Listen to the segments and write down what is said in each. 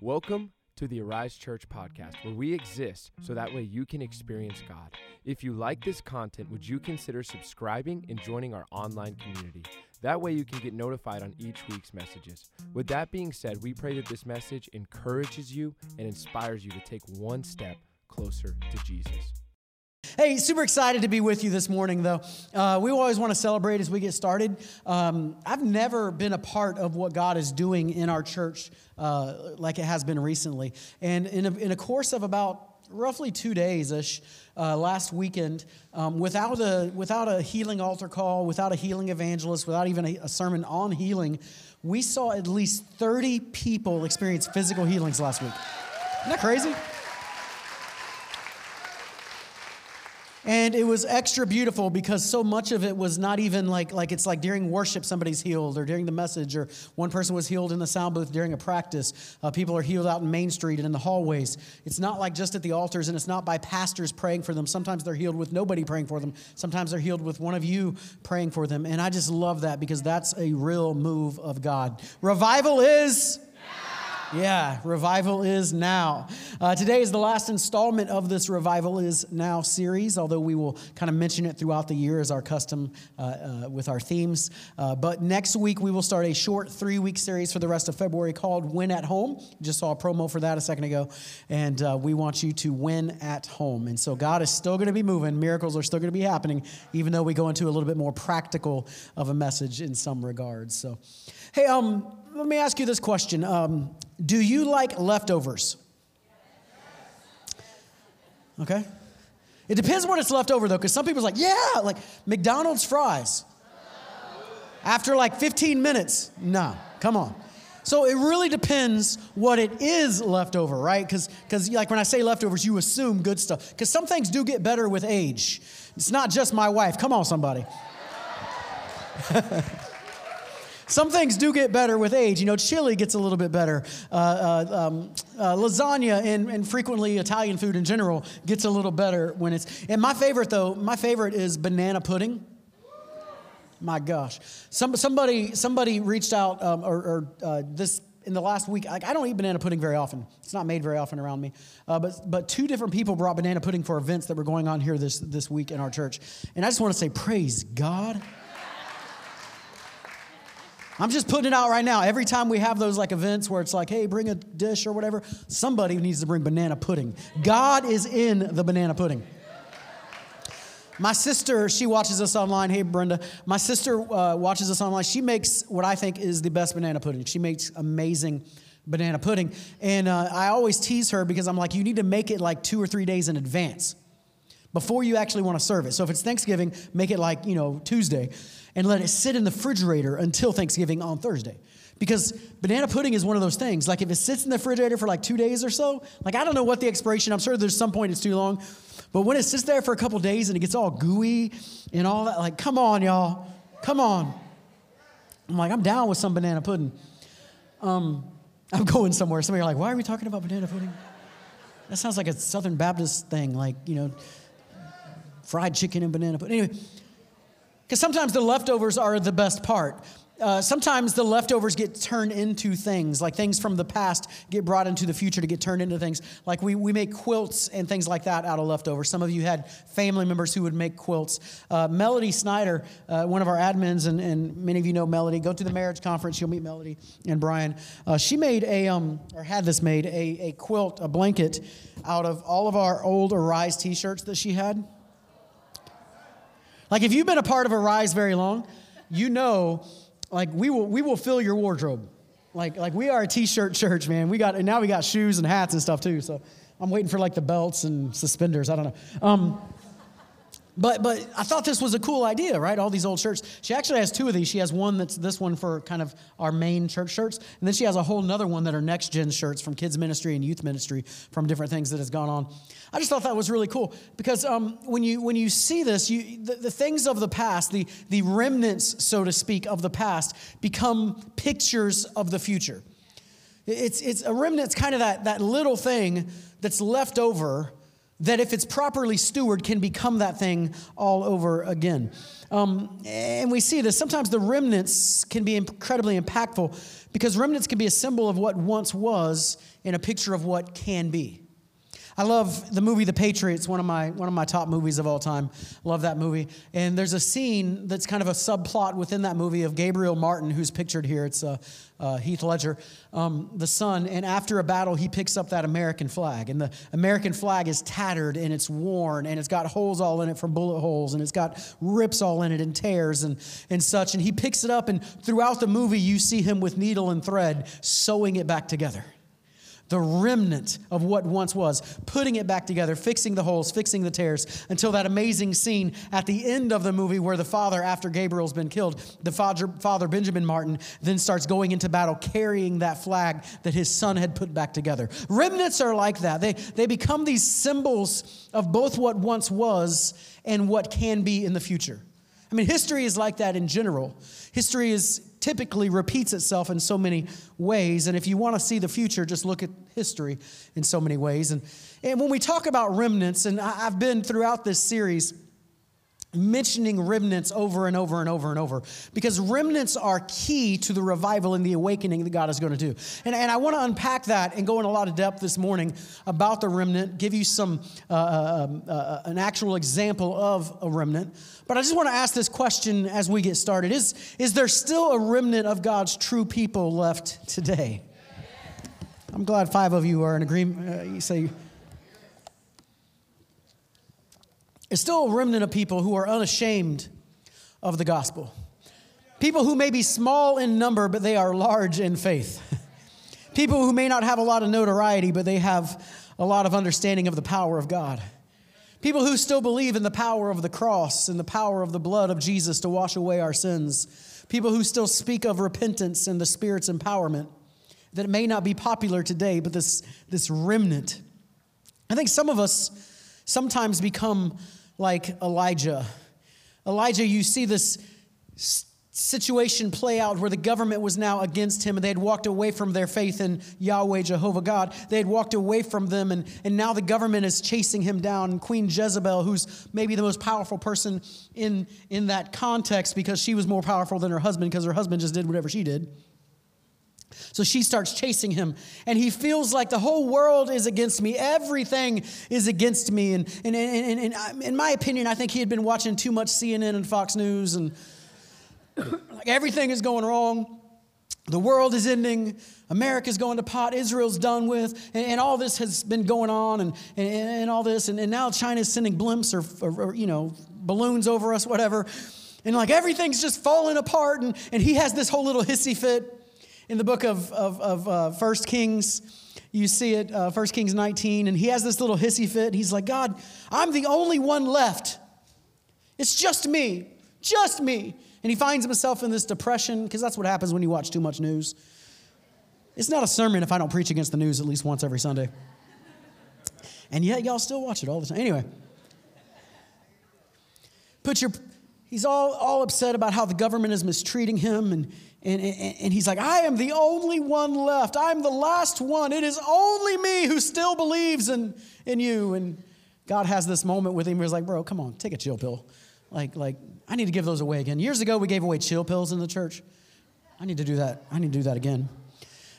Welcome to the Arise Church podcast, where we exist so that way you can experience God. If you like this content, would you consider subscribing and joining our online community? That way you can get notified on each week's messages. With that being said, we pray that this message encourages you and inspires you to take one step closer to Jesus. Hey, super excited to be with you this morning, though. Uh, we always want to celebrate as we get started. Um, I've never been a part of what God is doing in our church uh, like it has been recently. And in a, in a course of about roughly two days ish uh, last weekend, um, without, a, without a healing altar call, without a healing evangelist, without even a, a sermon on healing, we saw at least 30 people experience physical healings last week. Isn't that crazy? And it was extra beautiful because so much of it was not even like, like it's like during worship somebody's healed or during the message or one person was healed in the sound booth during a practice. Uh, people are healed out in Main Street and in the hallways. It's not like just at the altars and it's not by pastors praying for them. Sometimes they're healed with nobody praying for them. Sometimes they're healed with one of you praying for them. And I just love that because that's a real move of God. Revival is yeah, revival is now. Uh, today is the last installment of this revival is now series, although we will kind of mention it throughout the year as our custom uh, uh, with our themes. Uh, but next week we will start a short three week series for the rest of February called Win at Home. Just saw a promo for that a second ago, and uh, we want you to win at home. And so God is still going to be moving, miracles are still going to be happening, even though we go into a little bit more practical of a message in some regards. So, hey, um, let me ask you this question. Um, do you like leftovers? Okay. It depends what it's left over though, because some people's like, yeah, like McDonald's fries. After like 15 minutes, no, come on. So it really depends what it is left over, right? Because because like when I say leftovers, you assume good stuff. Because some things do get better with age. It's not just my wife. Come on, somebody. Some things do get better with age. You know, chili gets a little bit better. Uh, uh, um, uh, lasagna and, and frequently Italian food in general gets a little better when it's. And my favorite, though, my favorite is banana pudding. My gosh. Some, somebody, somebody reached out, um, or, or uh, this in the last week, like, I don't eat banana pudding very often. It's not made very often around me. Uh, but, but two different people brought banana pudding for events that were going on here this, this week in our church. And I just want to say, praise God. I'm just putting it out right now. Every time we have those like events where it's like, hey, bring a dish or whatever, somebody needs to bring banana pudding. God is in the banana pudding. My sister, she watches us online. Hey, Brenda. My sister uh, watches us online. She makes what I think is the best banana pudding. She makes amazing banana pudding. And uh, I always tease her because I'm like, you need to make it like two or three days in advance before you actually want to serve it. So if it's Thanksgiving, make it like, you know, Tuesday and let it sit in the refrigerator until Thanksgiving on Thursday. Because banana pudding is one of those things. Like if it sits in the refrigerator for like two days or so, like I don't know what the expiration, I'm sure there's some point it's too long. But when it sits there for a couple days and it gets all gooey and all that, like, come on, y'all. Come on. I'm like, I'm down with some banana pudding. Um, I'm going somewhere. Some of you are like, why are we talking about banana pudding? That sounds like a Southern Baptist thing, like, you know, fried chicken and banana pudding. Anyway, because sometimes the leftovers are the best part. Uh, sometimes the leftovers get turned into things, like things from the past get brought into the future to get turned into things. Like we, we make quilts and things like that out of leftovers. Some of you had family members who would make quilts. Uh, Melody Snyder, uh, one of our admins, and, and many of you know Melody, go to the marriage conference, you'll meet Melody and Brian. Uh, she made a, um, or had this made, a, a quilt, a blanket out of all of our old Arise t shirts that she had. Like if you've been a part of Arise very long, you know, like we will we will fill your wardrobe. Like like we are a t-shirt church, man. We got and now we got shoes and hats and stuff too. So I'm waiting for like the belts and suspenders. I don't know. Um, but but I thought this was a cool idea, right? All these old shirts. She actually has two of these. She has one that's this one for kind of our main church shirts, and then she has a whole another one that are next gen shirts from kids ministry and youth ministry from different things that has gone on. I just thought that was really cool because um, when you when you see this, you the, the things of the past, the the remnants, so to speak, of the past, become pictures of the future. It's it's a remnant's kind of that that little thing that's left over that if it's properly stewarded can become that thing all over again. Um, and we see this. Sometimes the remnants can be incredibly impactful because remnants can be a symbol of what once was and a picture of what can be I love the movie The Patriots, one of my one of my top movies of all time. Love that movie. And there's a scene that's kind of a subplot within that movie of Gabriel Martin, who's pictured here. It's uh, uh, Heath Ledger, um, the son. And after a battle, he picks up that American flag, and the American flag is tattered and it's worn, and it's got holes all in it from bullet holes, and it's got rips all in it and tears and and such. And he picks it up, and throughout the movie, you see him with needle and thread sewing it back together the remnant of what once was, putting it back together, fixing the holes, fixing the tears, until that amazing scene at the end of the movie where the father, after Gabriel's been killed, the father, father Benjamin Martin, then starts going into battle carrying that flag that his son had put back together. Remnants are like that. They, they become these symbols of both what once was and what can be in the future. I mean, history is like that in general. History is typically repeats itself in so many ways. And if you want to see the future, just look at history in so many ways. And, and when we talk about remnants, and I've been throughout this series mentioning remnants over and over and over and over because remnants are key to the revival and the awakening that God is going to do. And, and I want to unpack that and go in a lot of depth this morning about the remnant, give you some uh, uh, um, uh, an actual example of a remnant. But I just want to ask this question as we get started: Is is there still a remnant of God's true people left today? I'm glad five of you are in agreement. Uh, you say is still a remnant of people who are unashamed of the gospel. People who may be small in number, but they are large in faith. people who may not have a lot of notoriety, but they have a lot of understanding of the power of God. People who still believe in the power of the cross and the power of the blood of Jesus to wash away our sins. People who still speak of repentance and the Spirit's empowerment. That may not be popular today, but this, this remnant. I think some of us sometimes become like Elijah. Elijah, you see this situation play out where the government was now against him and they had walked away from their faith in Yahweh, Jehovah God. They had walked away from them and, and now the government is chasing him down. And Queen Jezebel, who's maybe the most powerful person in, in that context because she was more powerful than her husband because her husband just did whatever she did. So she starts chasing him, and he feels like the whole world is against me. Everything is against me. And, and, and, and, and in my opinion, I think he had been watching too much CNN and Fox News, and like everything is going wrong. The world is ending. America's going to pot. Israel's done with. And, and all this has been going on, and, and, and all this. And, and now China's sending blimps or, or, or, you know, balloons over us, whatever. And like everything's just falling apart. And, and he has this whole little hissy fit in the book of, of, of uh, 1 Kings, you see it, uh, 1 Kings 19, and he has this little hissy fit. He's like, God, I'm the only one left. It's just me, just me. And he finds himself in this depression because that's what happens when you watch too much news. It's not a sermon if I don't preach against the news at least once every Sunday. And yet, y'all still watch it all the time. Anyway, put your, he's all, all upset about how the government is mistreating him and and, and, and, he's like, I am the only one left. I'm the last one. It is only me who still believes in, in you. And God has this moment with him where he's like, bro, come on, take a chill pill. Like, like, I need to give those away again. Years ago, we gave away chill pills in the church. I need to do that. I need to do that again.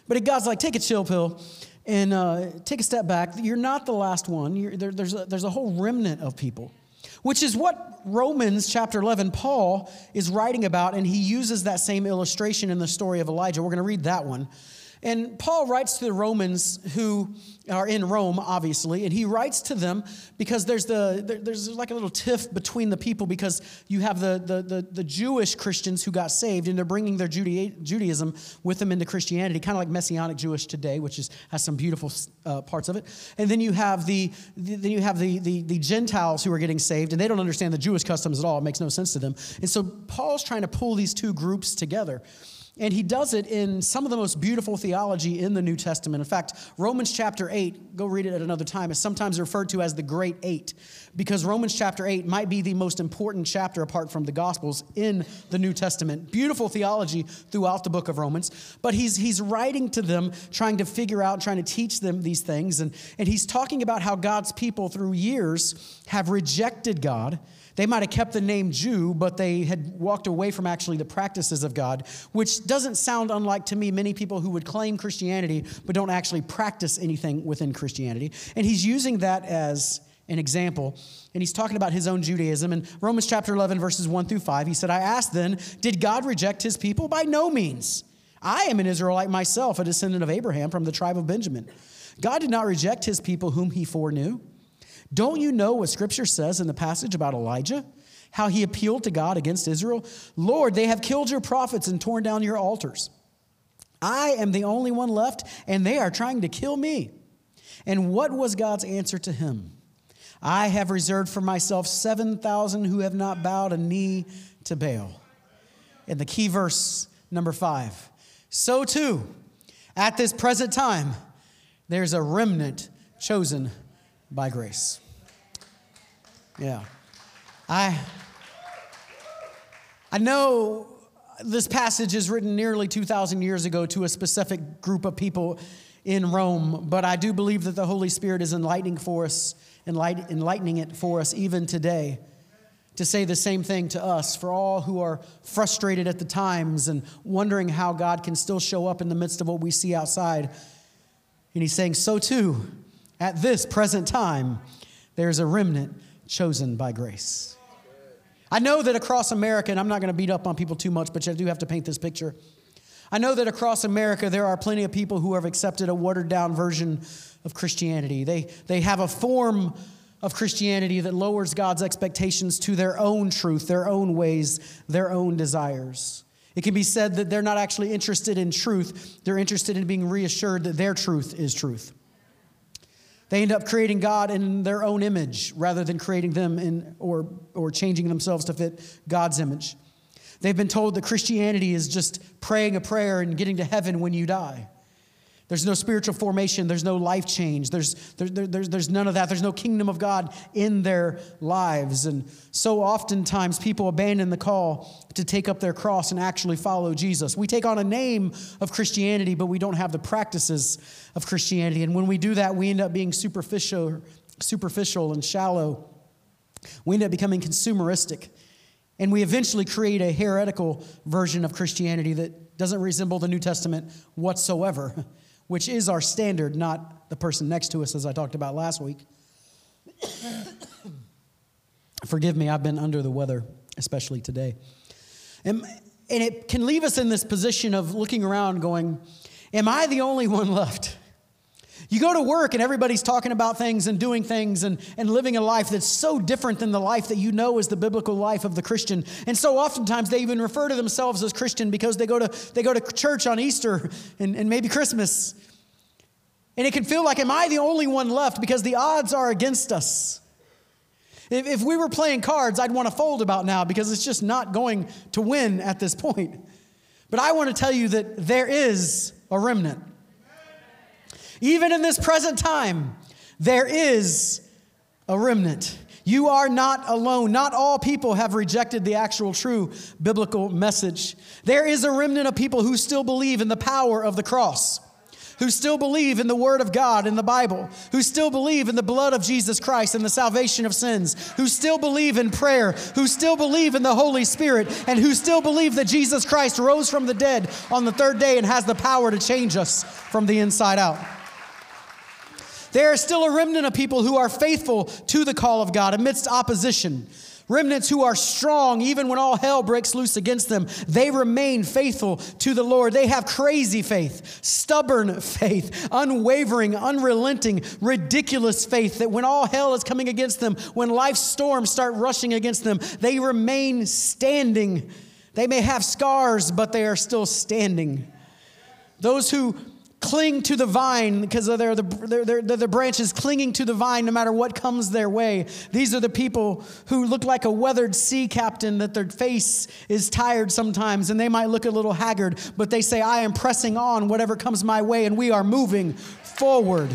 But God's like, take a chill pill and uh, take a step back. You're not the last one. There, there's, a, there's a whole remnant of people which is what Romans chapter 11, Paul is writing about, and he uses that same illustration in the story of Elijah. We're going to read that one. And Paul writes to the Romans who are in Rome, obviously, and he writes to them because there's the there's like a little tiff between the people because you have the the the, the Jewish Christians who got saved and they're bringing their Judaism with them into Christianity, kind of like Messianic Jewish today, which is has some beautiful uh, parts of it. And then you have the, the then you have the, the the Gentiles who are getting saved and they don't understand the Jewish customs at all. It makes no sense to them. And so Paul's trying to pull these two groups together. And he does it in some of the most beautiful theology in the New Testament. In fact, Romans chapter 8, go read it at another time, is sometimes referred to as the Great Eight, because Romans chapter 8 might be the most important chapter apart from the Gospels in the New Testament. Beautiful theology throughout the book of Romans. But he's, he's writing to them, trying to figure out, trying to teach them these things. And, and he's talking about how God's people through years have rejected God they might have kept the name Jew, but they had walked away from actually the practices of God, which doesn't sound unlike to me many people who would claim Christianity but don't actually practice anything within Christianity. And he's using that as an example. And he's talking about his own Judaism. In Romans chapter 11, verses 1 through 5, he said, I asked then, did God reject his people? By no means. I am an Israelite myself, a descendant of Abraham from the tribe of Benjamin. God did not reject his people whom he foreknew. Don't you know what scripture says in the passage about Elijah? How he appealed to God against Israel? Lord, they have killed your prophets and torn down your altars. I am the only one left, and they are trying to kill me. And what was God's answer to him? I have reserved for myself 7,000 who have not bowed a knee to Baal. And the key verse, number five. So too, at this present time, there's a remnant chosen by grace. Yeah. I I know this passage is written nearly 2,000 years ago to a specific group of people in Rome, but I do believe that the Holy Spirit is enlightening for us, enlightening it for us even today to say the same thing to us for all who are frustrated at the times and wondering how God can still show up in the midst of what we see outside. And he's saying, So too, at this present time, there's a remnant chosen by grace. I know that across America, and I'm not going to beat up on people too much, but I do have to paint this picture. I know that across America, there are plenty of people who have accepted a watered down version of Christianity. They, they have a form of Christianity that lowers God's expectations to their own truth, their own ways, their own desires. It can be said that they're not actually interested in truth, they're interested in being reassured that their truth is truth. They end up creating God in their own image rather than creating them in, or, or changing themselves to fit God's image. They've been told that Christianity is just praying a prayer and getting to heaven when you die. There's no spiritual formation. There's no life change. There's, there, there, there's, there's none of that. There's no kingdom of God in their lives. And so oftentimes people abandon the call to take up their cross and actually follow Jesus. We take on a name of Christianity, but we don't have the practices of Christianity. And when we do that, we end up being superficial, superficial and shallow. We end up becoming consumeristic. And we eventually create a heretical version of Christianity that doesn't resemble the New Testament whatsoever. which is our standard, not the person next to us, as I talked about last week. Forgive me, I've been under the weather, especially today. And, and it can leave us in this position of looking around going, Am I the only one left? You go to work and everybody's talking about things and doing things and, and living a life that's so different than the life that you know is the biblical life of the Christian. And so oftentimes they even refer to themselves as Christian because they go to, they go to church on Easter and, and maybe Christmas. And it can feel like, am I the only one left? Because the odds are against us. If, if we were playing cards, I'd want to fold about now because it's just not going to win at this point. But I want to tell you that there is a remnant. Even in this present time, there is a remnant. You are not alone. Not all people have rejected the actual true biblical message. There is a remnant of people who still believe in the power of the cross who still believe in the Word of God in the Bible, who still believe in the blood of Jesus Christ and the salvation of sins, who still believe in prayer, who still believe in the Holy Spirit, and who still believe that Jesus Christ rose from the dead on the third day and has the power to change us from the inside out. There is still a remnant of people who are faithful to the call of God amidst opposition. Remnants who are strong, even when all hell breaks loose against them, they remain faithful to the Lord. They have crazy faith, stubborn faith, unwavering, unrelenting, ridiculous faith that when all hell is coming against them, when life's storms start rushing against them, they remain standing. They may have scars, but they are still standing. Those who cling to the vine because they're the, they're, they're, the branches clinging to the vine no matter what comes their way. These are the people who look like a weathered sea captain, that their face is tired sometimes and they might look a little haggard, but they say, I am pressing on whatever comes my way and we are moving forward.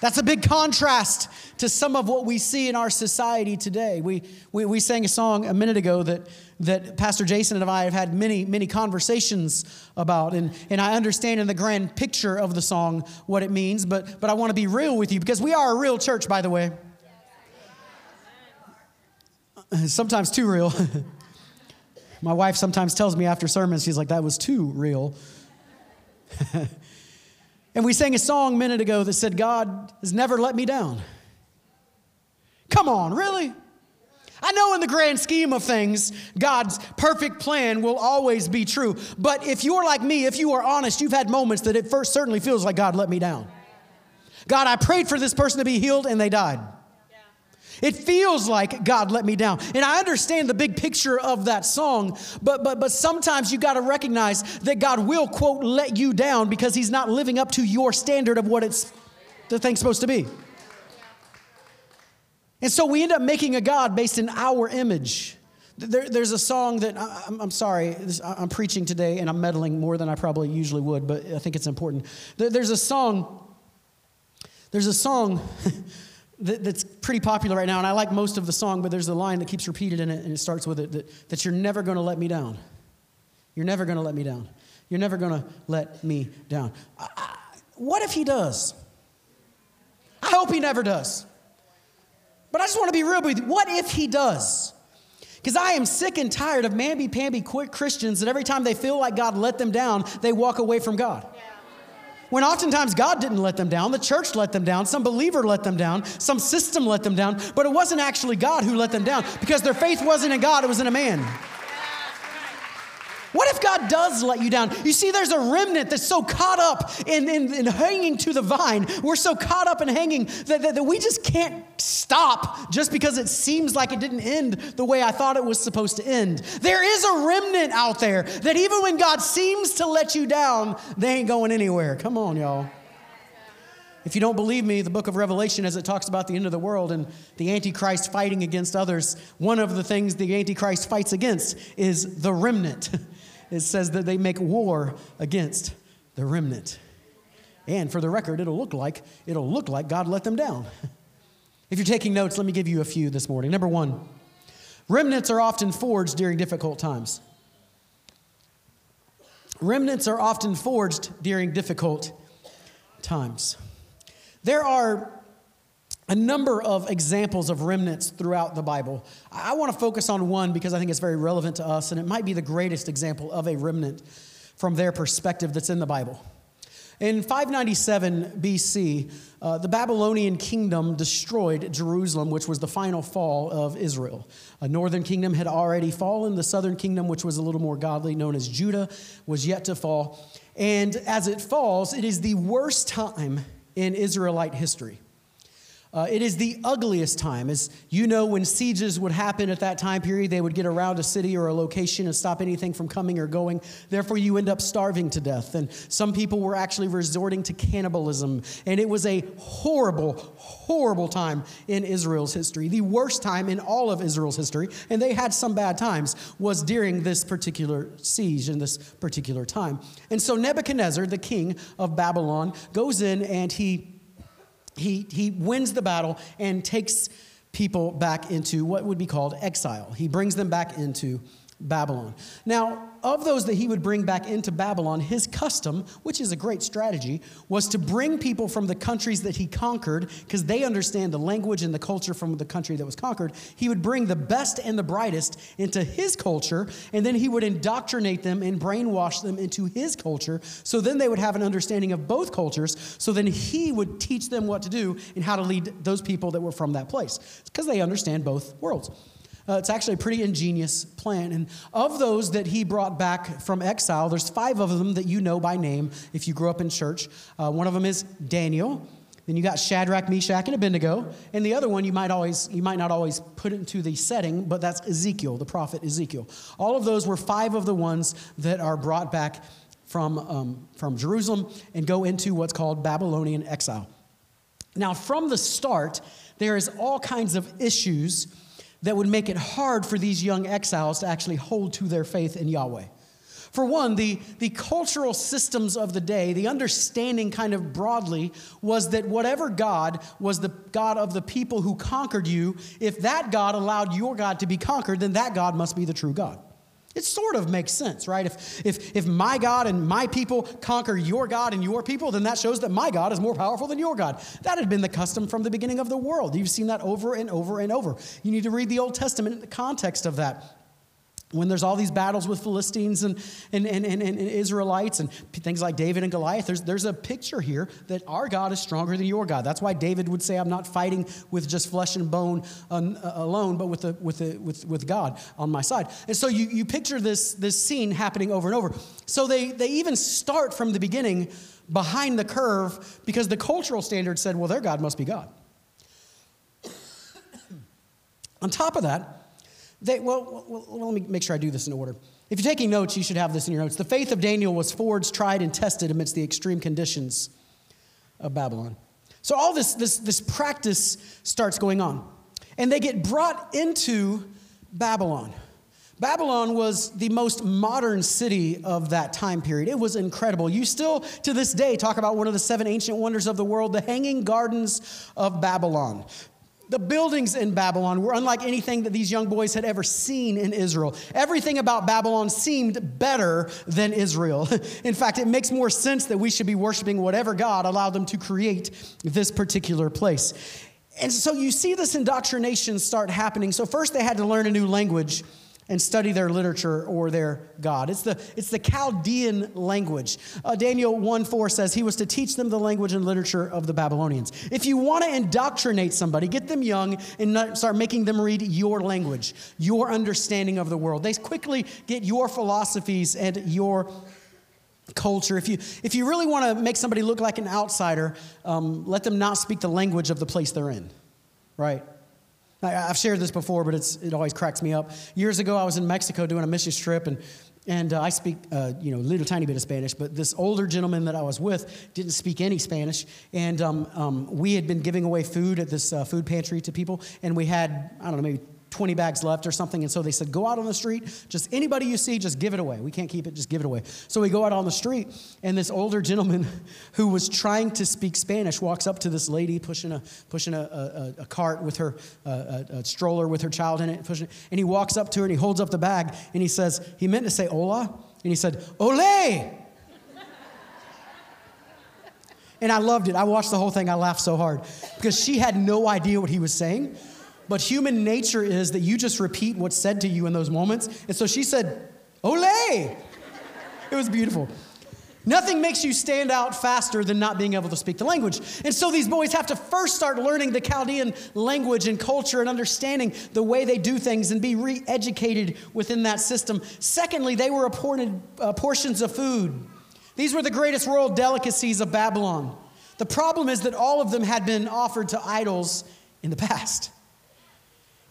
That's a big contrast to some of what we see in our society today. We, we, we sang a song a minute ago that, that Pastor Jason and I have had many, many conversations about. And, and I understand in the grand picture of the song what it means, but, but I want to be real with you because we are a real church, by the way. Sometimes too real. My wife sometimes tells me after sermons, she's like, that was too real. and we sang a song a minute ago that said, God has never let me down. Come on, really? I know in the grand scheme of things, God's perfect plan will always be true. But if you're like me, if you are honest, you've had moments that it first certainly feels like God let me down. God, I prayed for this person to be healed and they died. It feels like God let me down. And I understand the big picture of that song, but but but sometimes you got to recognize that God will quote let you down because he's not living up to your standard of what it's the thing's supposed to be. And so we end up making a God based in our image. There, there's a song that, I, am sorry, I'm preaching today and I'm meddling more than I probably usually would, but I think it's important. There, there's a song, there's a song that, that's pretty popular right now, and I like most of the song, but there's a line that keeps repeated in it, and it starts with it that, that you're never going to let me down. You're never going to let me down. You're never going to let me down. I, I, what if he does? I hope he never does. But I just want to be real with you. What if he does? Because I am sick and tired of mamby-pamby quick Christians that every time they feel like God let them down, they walk away from God. When oftentimes God didn't let them down, the church let them down, some believer let them down, some system let them down, but it wasn't actually God who let them down because their faith wasn't in God, it was in a man. What if God does let you down? You see, there's a remnant that's so caught up in, in, in hanging to the vine. We're so caught up in hanging that, that, that we just can't stop just because it seems like it didn't end the way I thought it was supposed to end. There is a remnant out there that even when God seems to let you down, they ain't going anywhere. Come on, y'all. If you don't believe me, the book of Revelation, as it talks about the end of the world and the Antichrist fighting against others, one of the things the Antichrist fights against is the remnant. it says that they make war against the remnant. And for the record, it'll look like it'll look like God let them down. If you're taking notes, let me give you a few this morning. Number 1, remnants are often forged during difficult times. Remnants are often forged during difficult times. There are a number of examples of remnants throughout the Bible. I want to focus on one because I think it's very relevant to us, and it might be the greatest example of a remnant from their perspective that's in the Bible. In 597 BC, uh, the Babylonian kingdom destroyed Jerusalem, which was the final fall of Israel. A northern kingdom had already fallen. The southern kingdom, which was a little more godly, known as Judah, was yet to fall. And as it falls, it is the worst time in Israelite history. Uh, it is the ugliest time. As you know, when sieges would happen at that time period, they would get around a city or a location and stop anything from coming or going. Therefore, you end up starving to death. And some people were actually resorting to cannibalism. And it was a horrible, horrible time in Israel's history. The worst time in all of Israel's history, and they had some bad times, was during this particular siege in this particular time. And so Nebuchadnezzar, the king of Babylon, goes in and he he, he wins the battle and takes people back into what would be called exile. He brings them back into Babylon. Now, of those that he would bring back into Babylon, his custom, which is a great strategy, was to bring people from the countries that he conquered, because they understand the language and the culture from the country that was conquered. He would bring the best and the brightest into his culture, and then he would indoctrinate them and brainwash them into his culture. So then they would have an understanding of both cultures. So then he would teach them what to do and how to lead those people that were from that place, because they understand both worlds. Uh, it's actually a pretty ingenious plan. And of those that he brought back from exile, there's five of them that you know by name if you grew up in church. Uh, one of them is Daniel. Then you got Shadrach, Meshach, and Abednego. And the other one you might always you might not always put into the setting, but that's Ezekiel, the prophet Ezekiel. All of those were five of the ones that are brought back from, um, from Jerusalem and go into what's called Babylonian exile. Now, from the start, there is all kinds of issues that would make it hard for these young exiles to actually hold to their faith in Yahweh. For one, the, the cultural systems of the day, the understanding kind of broadly was that whatever God was the God of the people who conquered you, if that God allowed your God to be conquered, then that God must be the true God. It sort of makes sense, right? If, if, if my God and my people conquer your God and your people, then that shows that my God is more powerful than your God. That had been the custom from the beginning of the world. You've seen that over and over and over. You need to read the Old Testament in the context of that when there's all these battles with Philistines and, and, and, and, and, Israelites and things like David and Goliath, there's, there's a picture here that our God is stronger than your God. That's why David would say, I'm not fighting with just flesh and bone uh, alone, but with, the, with, the, with, with God on my side. And so you, you picture this, this scene happening over and over. So they, they even start from the beginning behind the curve because the cultural standard said, well, their God must be God. on top of that, they, well, well, let me make sure I do this in order. If you're taking notes, you should have this in your notes. The faith of Daniel was forged, tried, and tested amidst the extreme conditions of Babylon. So all this, this, this practice starts going on. And they get brought into Babylon. Babylon was the most modern city of that time period. It was incredible. You still, to this day, talk about one of the seven ancient wonders of the world, the Hanging Gardens of Babylon. The buildings in Babylon were unlike anything that these young boys had ever seen in Israel. Everything about Babylon seemed better than Israel. in fact, it makes more sense that we should be worshiping whatever God allowed them to create this particular place. And so you see this indoctrination start happening. So, first, they had to learn a new language and study their literature or their God. It's the, it's the Chaldean language. Uh, Daniel 1 4 says he was to teach them the language and literature of the Babylonians. If you want to indoctrinate somebody, get them young and start making them read your language, your understanding of the world. They quickly get your philosophies and your culture. If you, if you really want to make somebody look like an outsider, um, let them not speak the language of the place they're in, right? I've shared this before, but it always cracks me up. Years ago, I was in Mexico doing a mission trip, and, and uh, I speak, uh, you know, a little tiny bit of Spanish, but this older gentleman that I was with didn't speak any Spanish. And um, um, we had been giving away food at this uh, food pantry to people, and we had, I don't know, maybe 20 bags left or something. And so they said, go out on the street, just anybody you see, just give it away. We can't keep it, just give it away. So we go out on the street, and this older gentleman who was trying to speak Spanish walks up to this lady pushing a, pushing a, a, a cart with her, uh, a, a, stroller with her child in it, pushing it. And he walks up to her and he holds up the bag and he says, he meant to say hola, and he said, ole. And I loved it. I watched the whole thing. I laughed so hard because she had no idea what he was saying. But human nature is that you just repeat what's said to you in those moments. And so she said, Ole! It was beautiful. Nothing makes you stand out faster than not being able to speak the language. And so these boys have to first start learning the Chaldean language and culture and understanding the way they do things and be re educated within that system. Secondly, they were appointed uh, portions of food. These were the greatest royal delicacies of Babylon. The problem is that all of them had been offered to idols in the past.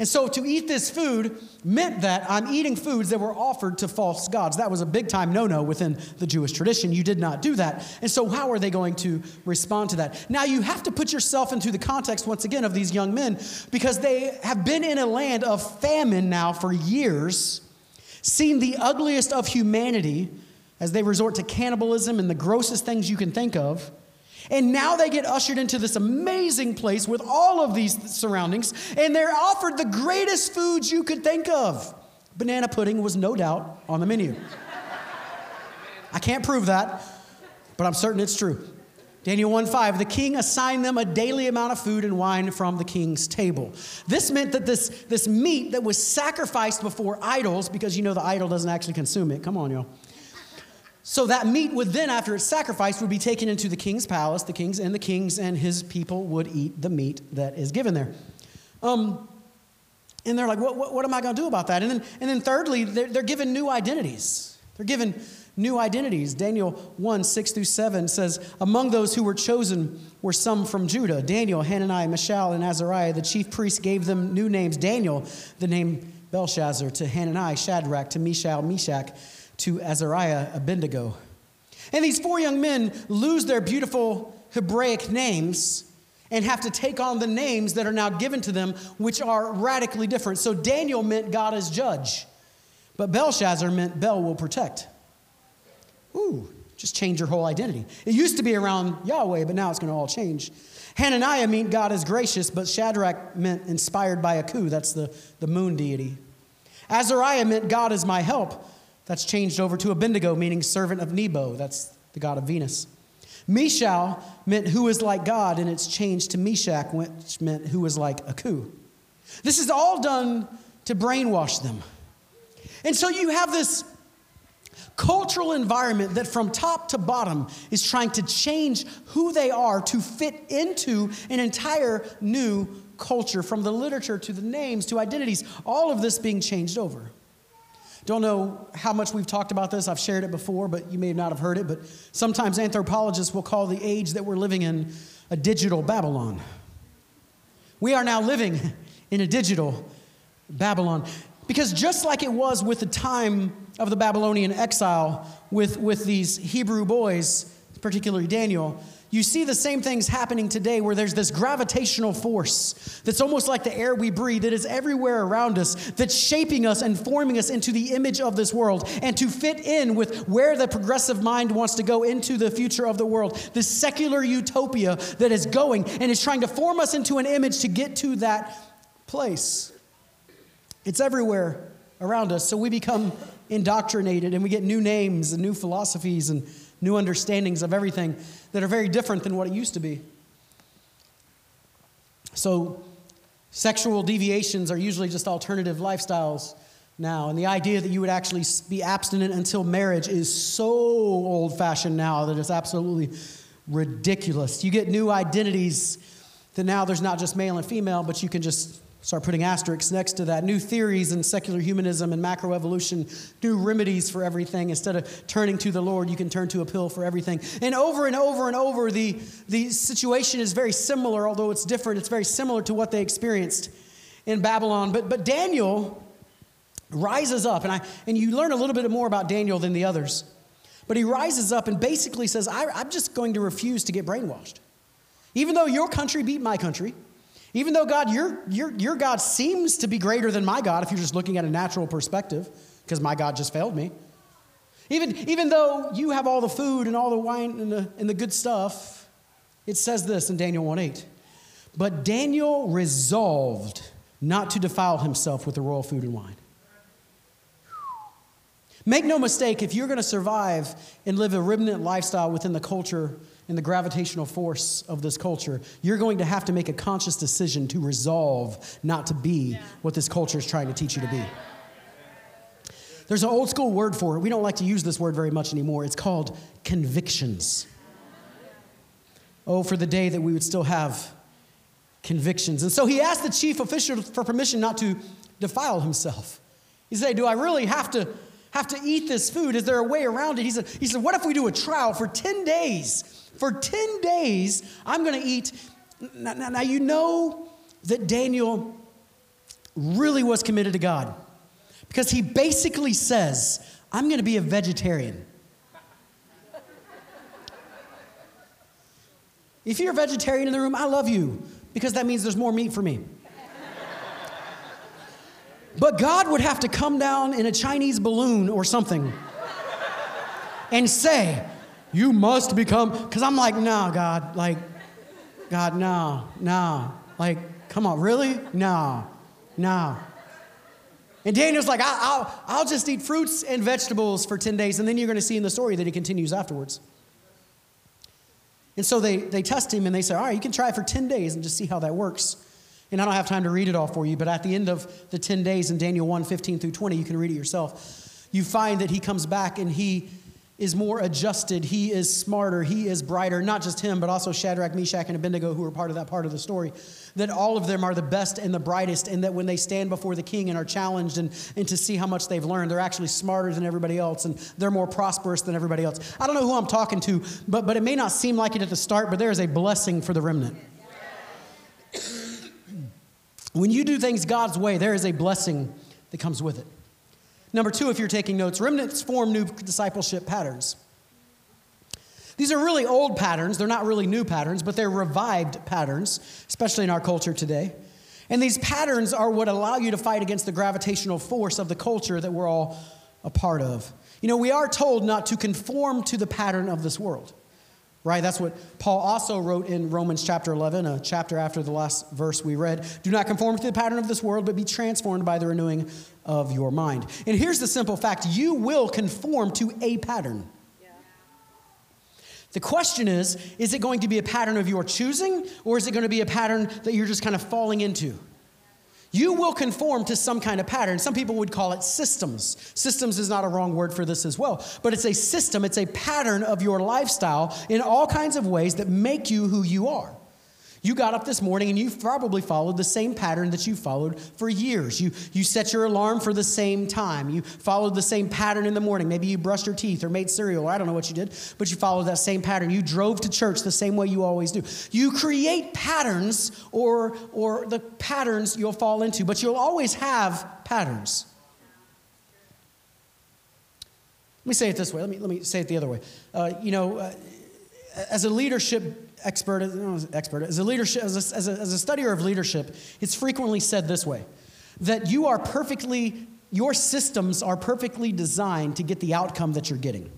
And so to eat this food meant that I'm eating foods that were offered to false gods. That was a big time no no within the Jewish tradition. You did not do that. And so, how are they going to respond to that? Now, you have to put yourself into the context, once again, of these young men because they have been in a land of famine now for years, seen the ugliest of humanity as they resort to cannibalism and the grossest things you can think of. And now they get ushered into this amazing place with all of these surroundings, and they're offered the greatest foods you could think of. Banana pudding was no doubt on the menu. I can't prove that, but I'm certain it's true. Daniel 1:5 The king assigned them a daily amount of food and wine from the king's table. This meant that this, this meat that was sacrificed before idols, because you know the idol doesn't actually consume it. Come on, y'all. So that meat would then, after it's sacrificed, would be taken into the king's palace. The kings and the kings and his people would eat the meat that is given there. Um, and they're like, what, what, what am I going to do about that? And then, and then thirdly, they're, they're given new identities. They're given new identities. Daniel 1 6 through 7 says, Among those who were chosen were some from Judah Daniel, Hananiah, Mishael, and Azariah. The chief priests gave them new names. Daniel, the name Belshazzar, to Hananiah, Shadrach, to Mishael, Meshach to Azariah Abednego. And these four young men lose their beautiful Hebraic names and have to take on the names that are now given to them, which are radically different. So Daniel meant God as judge, but Belshazzar meant Bel will protect. Ooh, just change your whole identity. It used to be around Yahweh, but now it's going to all change. Hananiah meant God is gracious, but Shadrach meant inspired by Aku. That's the, the moon deity. Azariah meant God is my help. That's changed over to Abednego, meaning servant of Nebo. That's the god of Venus. Mishael meant who is like God, and it's changed to Meshach, which meant who is like Aku. This is all done to brainwash them. And so you have this cultural environment that from top to bottom is trying to change who they are to fit into an entire new culture, from the literature to the names to identities, all of this being changed over. Don't know how much we've talked about this. I've shared it before, but you may not have heard it. But sometimes anthropologists will call the age that we're living in a digital Babylon. We are now living in a digital Babylon. Because just like it was with the time of the Babylonian exile with, with these Hebrew boys, particularly Daniel, you see the same things happening today where there's this gravitational force that's almost like the air we breathe that is everywhere around us, that's shaping us and forming us into the image of this world and to fit in with where the progressive mind wants to go into the future of the world. This secular utopia that is going and is trying to form us into an image to get to that place. It's everywhere around us, so we become indoctrinated and we get new names and new philosophies and new understandings of everything that are very different than what it used to be. So, sexual deviations are usually just alternative lifestyles now. And the idea that you would actually be abstinent until marriage is so old fashioned now that it's absolutely ridiculous. You get new identities that now there's not just male and female, but you can just Start putting asterisks next to that. New theories in secular humanism and macroevolution, new remedies for everything. Instead of turning to the Lord, you can turn to a pill for everything. And over and over and over, the, the situation is very similar, although it's different. It's very similar to what they experienced in Babylon. But, but Daniel rises up, and, I, and you learn a little bit more about Daniel than the others. But he rises up and basically says, I, I'm just going to refuse to get brainwashed. Even though your country beat my country, even though God, your, your, your God seems to be greater than my God if you're just looking at a natural perspective, because my God just failed me. Even, even though you have all the food and all the wine and the, and the good stuff, it says this in Daniel 1 8. But Daniel resolved not to defile himself with the royal food and wine. Make no mistake, if you're going to survive and live a remnant lifestyle within the culture and the gravitational force of this culture, you're going to have to make a conscious decision to resolve not to be what this culture is trying to teach you to be. There's an old school word for it. We don't like to use this word very much anymore. It's called convictions. Oh, for the day that we would still have convictions. And so he asked the chief official for permission not to defile himself. He said, Do I really have to have to eat this food? Is there a way around it? He said, he said What if we do a trial for 10 days? For 10 days, I'm going to eat. Now, now, now, you know that Daniel really was committed to God because he basically says, I'm going to be a vegetarian. If you're a vegetarian in the room, I love you because that means there's more meat for me. But God would have to come down in a Chinese balloon or something and say, You must become, because I'm like, No, God, like, God, no, no. Like, come on, really? No, no. And Daniel's like, I'll, I'll, I'll just eat fruits and vegetables for 10 days. And then you're going to see in the story that he continues afterwards. And so they, they test him and they say, All right, you can try for 10 days and just see how that works. And I don't have time to read it all for you, but at the end of the 10 days in Daniel 1 15 through 20, you can read it yourself. You find that he comes back and he is more adjusted, he is smarter, he is brighter. Not just him, but also Shadrach, Meshach, and Abednego, who are part of that part of the story. That all of them are the best and the brightest, and that when they stand before the king and are challenged and, and to see how much they've learned, they're actually smarter than everybody else and they're more prosperous than everybody else. I don't know who I'm talking to, but, but it may not seem like it at the start, but there is a blessing for the remnant. When you do things God's way, there is a blessing that comes with it. Number two, if you're taking notes, remnants form new discipleship patterns. These are really old patterns. They're not really new patterns, but they're revived patterns, especially in our culture today. And these patterns are what allow you to fight against the gravitational force of the culture that we're all a part of. You know, we are told not to conform to the pattern of this world, right? That's what Paul also wrote in Romans chapter 11, a chapter after the last verse we read. Do not conform to the pattern of this world, but be transformed by the renewing of your mind. And here's the simple fact you will conform to a pattern. The question is is it going to be a pattern of your choosing, or is it going to be a pattern that you're just kind of falling into? You will conform to some kind of pattern. Some people would call it systems. Systems is not a wrong word for this as well, but it's a system, it's a pattern of your lifestyle in all kinds of ways that make you who you are. You got up this morning and you probably followed the same pattern that you followed for years. You, you set your alarm for the same time. You followed the same pattern in the morning. Maybe you brushed your teeth or made cereal, or I don't know what you did, but you followed that same pattern. You drove to church the same way you always do. You create patterns or, or the patterns you'll fall into, but you'll always have patterns. Let me say it this way. Let me, let me say it the other way. Uh, you know, uh, as a leadership expert, expert as a leadership, as a, as, a, as a studier of leadership, it's frequently said this way: that you are perfectly, your systems are perfectly designed to get the outcome that you're getting.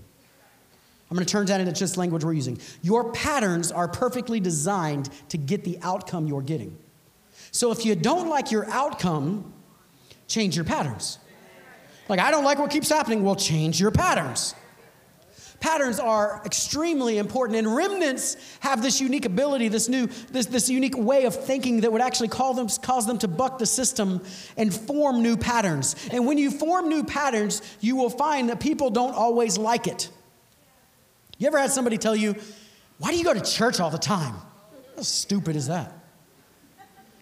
I'm going to turn that into just language we're using. Your patterns are perfectly designed to get the outcome you're getting. So if you don't like your outcome, change your patterns. Like, I don't like what keeps happening, well, change your patterns. Patterns are extremely important, and remnants have this unique ability, this new, this, this unique way of thinking that would actually call them, cause them to buck the system and form new patterns. And when you form new patterns, you will find that people don't always like it. You ever had somebody tell you, Why do you go to church all the time? How stupid is that?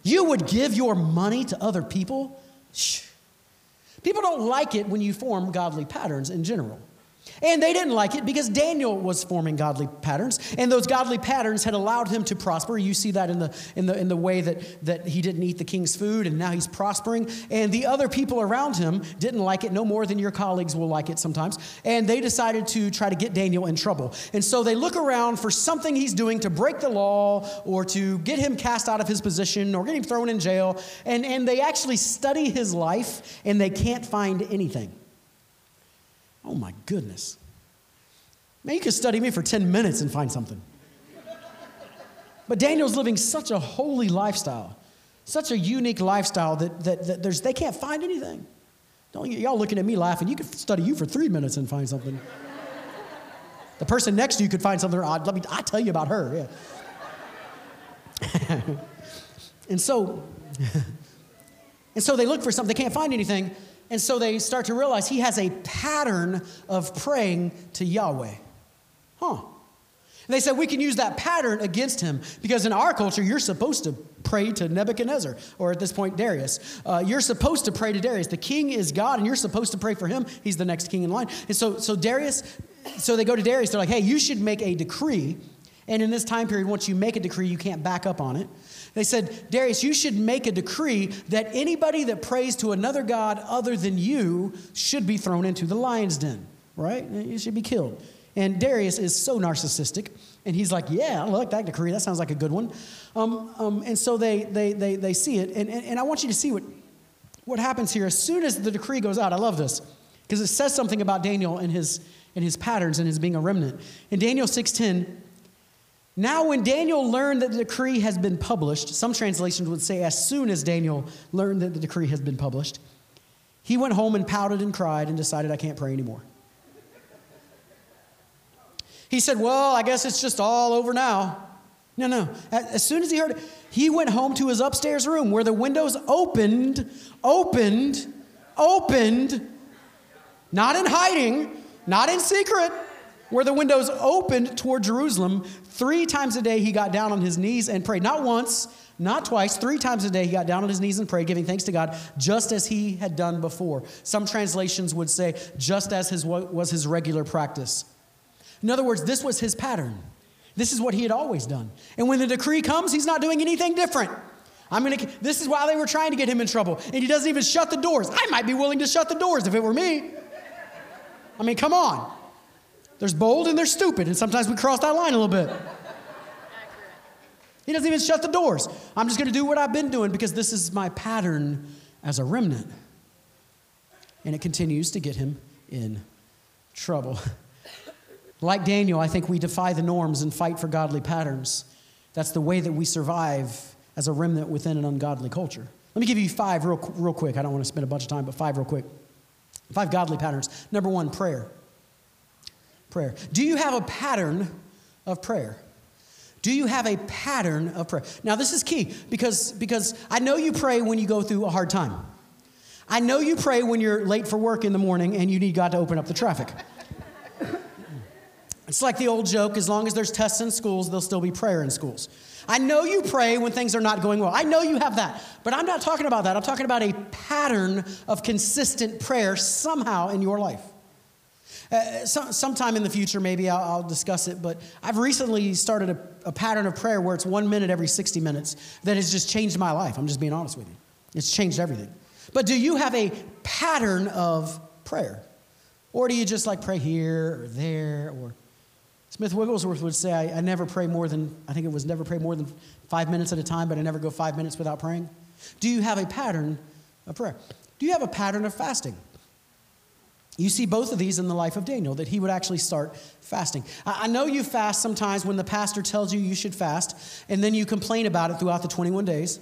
You would give your money to other people? Shh. People don't like it when you form godly patterns in general. And they didn't like it because Daniel was forming godly patterns, and those godly patterns had allowed him to prosper. You see that in the, in the, in the way that, that he didn't eat the king's food, and now he's prospering. And the other people around him didn't like it no more than your colleagues will like it sometimes. And they decided to try to get Daniel in trouble. And so they look around for something he's doing to break the law or to get him cast out of his position or get him thrown in jail. And, and they actually study his life, and they can't find anything. Oh my goodness. Man, you could study me for 10 minutes and find something. But Daniel's living such a holy lifestyle, such a unique lifestyle that, that, that there's, they can't find anything. Don't y'all looking at me laughing. You could study you for three minutes and find something. the person next to you could find something odd. Let me I tell you about her. Yeah. and so, and so they look for something. They can't find anything. And so they start to realize he has a pattern of praying to Yahweh. Huh. And they said, we can use that pattern against him because in our culture, you're supposed to pray to Nebuchadnezzar, or at this point, Darius. Uh, you're supposed to pray to Darius. The king is God, and you're supposed to pray for him. He's the next king in line. And so, so Darius, so they go to Darius. They're like, hey, you should make a decree. And in this time period, once you make a decree, you can't back up on it. They said, Darius, you should make a decree that anybody that prays to another God other than you should be thrown into the lion's den, right? You should be killed. And Darius is so narcissistic, and he's like, Yeah, I like that decree. That sounds like a good one. Um, um, and so they, they, they, they see it. And, and, and I want you to see what, what happens here. As soon as the decree goes out, I love this, because it says something about Daniel and his, and his patterns and his being a remnant. In Daniel 6.10, now, when Daniel learned that the decree has been published, some translations would say, as soon as Daniel learned that the decree has been published, he went home and pouted and cried and decided, I can't pray anymore. He said, Well, I guess it's just all over now. No, no. As soon as he heard it, he went home to his upstairs room where the windows opened, opened, opened, not in hiding, not in secret, where the windows opened toward Jerusalem. Three times a day he got down on his knees and prayed. Not once, not twice, three times a day he got down on his knees and prayed, giving thanks to God, just as he had done before. Some translations would say, just as his, was his regular practice. In other words, this was his pattern. This is what he had always done. And when the decree comes, he's not doing anything different. I'm gonna, this is why they were trying to get him in trouble. And he doesn't even shut the doors. I might be willing to shut the doors if it were me. I mean, come on. There's bold and there's stupid, and sometimes we cross that line a little bit. He doesn't even shut the doors. I'm just going to do what I've been doing because this is my pattern as a remnant. And it continues to get him in trouble. like Daniel, I think we defy the norms and fight for godly patterns. That's the way that we survive as a remnant within an ungodly culture. Let me give you five real, real quick. I don't want to spend a bunch of time, but five real quick. Five godly patterns. Number one, prayer. Prayer. Do you have a pattern of prayer? Do you have a pattern of prayer? Now, this is key because, because I know you pray when you go through a hard time. I know you pray when you're late for work in the morning and you need God to open up the traffic. It's like the old joke as long as there's tests in schools, there'll still be prayer in schools. I know you pray when things are not going well. I know you have that. But I'm not talking about that. I'm talking about a pattern of consistent prayer somehow in your life. Uh, some, sometime in the future, maybe I'll, I'll, discuss it, but I've recently started a, a pattern of prayer where it's one minute every 60 minutes that has just changed my life. I'm just being honest with you. It's changed everything. But do you have a pattern of prayer? Or do you just like pray here or there or Smith Wigglesworth would say, I, I, never pray more than, I think it was never pray more than five minutes at a time, but I never go five minutes without praying. Do you have a pattern of prayer? Do you have a pattern of fasting? You see both of these in the life of Daniel, that he would actually start fasting. I, know you fast sometimes when the pastor tells you you should fast, and then you complain about it throughout the 21 days.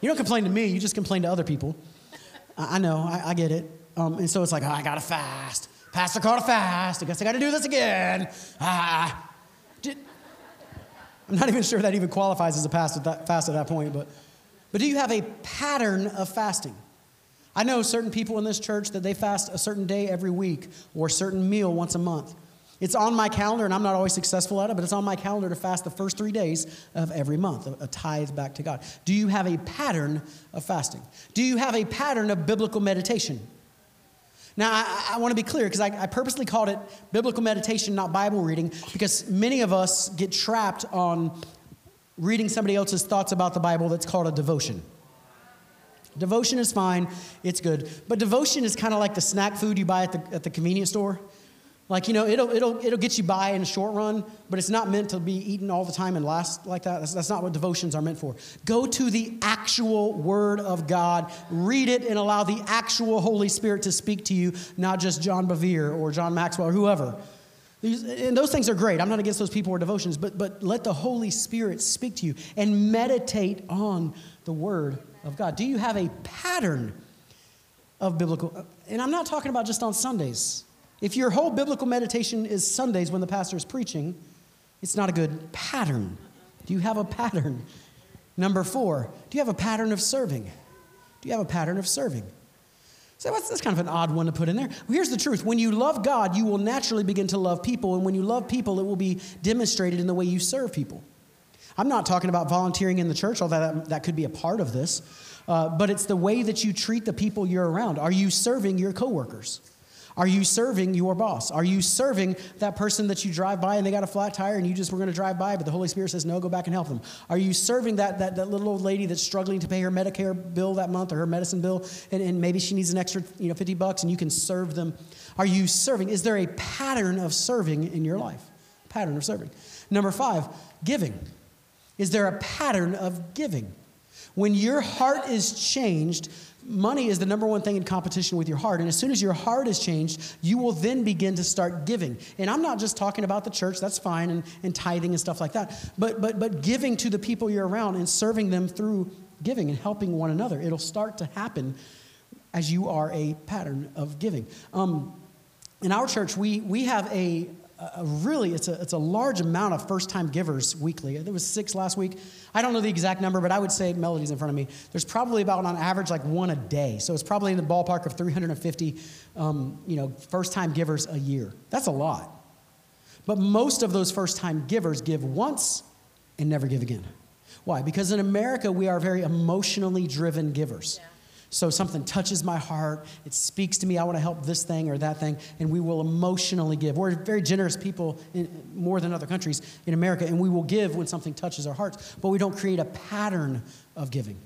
You don't complain to me, you just complain to other people. I, know, I, I, get it. Um, and so it's like, oh, I gotta fast. Pastor called a fast. I guess I got to do this again. Ah. I'm not even sure that even qualifies as a fast at that, fast at that point, but, but do you have a pattern of fasting? I know certain people in this church that they fast a certain day every week or a certain meal once a month. It's on my calendar, and I'm not always successful at it, but it's on my calendar to fast the first three days of every month, a, tithe back to God. Do you have a pattern of fasting? Do you have a pattern of biblical meditation? Now, I, I want to be clear because I, I, purposely called it biblical meditation, not Bible reading, because many of us get trapped on reading somebody else's thoughts about the Bible that's called a devotion. Devotion is fine, it's good. But devotion is kind of like the snack food you buy at the, at the convenience store. Like, you know, it'll, it'll, it'll get you by in a short run, but it's not meant to be eaten all the time and last like that. That's, that's not what devotions are meant for. Go to the actual Word of God, read it, and allow the actual Holy Spirit to speak to you, not just John Bevere or John Maxwell or whoever. These, and those things are great. I'm not against those people or devotions, but, but let the Holy Spirit speak to you and meditate on the Word of God. Do you have a pattern of biblical? Uh, and I'm not talking about just on Sundays. If your whole biblical meditation is Sundays when the pastor is preaching, it's not a good pattern. Do you have a pattern? Number four, do you have a pattern of serving? Do you have a pattern of serving? So that's, that's kind of an odd one to put in there. Well, here's the truth when you love God, you will naturally begin to love people. And when you love people, it will be demonstrated in the way you serve people. I'm not talking about volunteering in the church, although that, that could be a part of this, uh, but it's the way that you treat the people you're around. Are you serving your coworkers? Are you serving your boss? Are you serving that person that you drive by and they got a flat tire and you just were going to drive by, but the Holy Spirit says, no, go back and help them? Are you serving that, that, that little old lady that's struggling to pay her Medicare bill that month or her medicine bill and, and maybe she needs an extra you know, 50 bucks and you can serve them? Are you serving? Is there a pattern of serving in your life? Pattern of serving. Number five, giving. Is there a pattern of giving? When your heart is changed, money is the number one thing in competition with your heart. And as soon as your heart is changed, you will then begin to start giving. And I'm not just talking about the church, that's fine, and, and tithing and stuff like that, but, but, but giving to the people you're around and serving them through giving and helping one another. It'll start to happen as you are a pattern of giving. Um, in our church, we, we have a, really it's a, it's a large amount of first time givers weekly. There was six last week. I don't know the exact number but i would say melody's in front of me. There's probably about on average like one a day. So it's probably in the ballpark of 350 um, you know first time givers a year. That's a lot. But most of those first time givers give once and never give again. Why? Because in america we are very emotionally driven givers. Yeah. So something touches my heart, it speaks to me, I want to help this thing or that thing, and we will emotionally give. We're very generous people, in, more than other countries in America, and we will give when something touches our hearts, but we don't create a pattern of giving.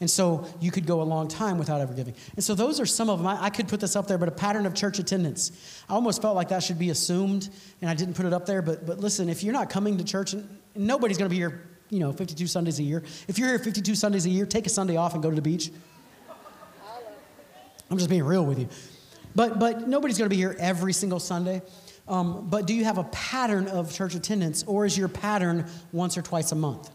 And so you could go a long time without ever giving. And so those are some of them. I, I, could put this up there, but a pattern of church attendance. I almost felt like that should be assumed, and I didn't put it up there. But, but listen, if you're not coming to church, and, nobody's going to be here, you know, 52 Sundays a year. If you're here 52 Sundays a year, take a Sunday off and go to the beach. I'm just being real with you. But, but nobody's going to be here every single Sunday. Um, but do you have a pattern of church attendance, or is your pattern once or twice a month?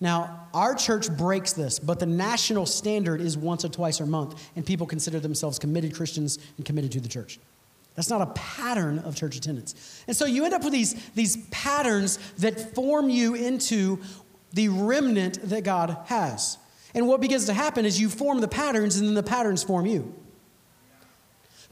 Now, our church breaks this, but the national standard is once or twice a month, and people consider themselves committed Christians and committed to the church. That's not a pattern of church attendance. And so you end up with these, these patterns that form you into the remnant that God has. And what begins to happen is you form the patterns, and then the patterns form you.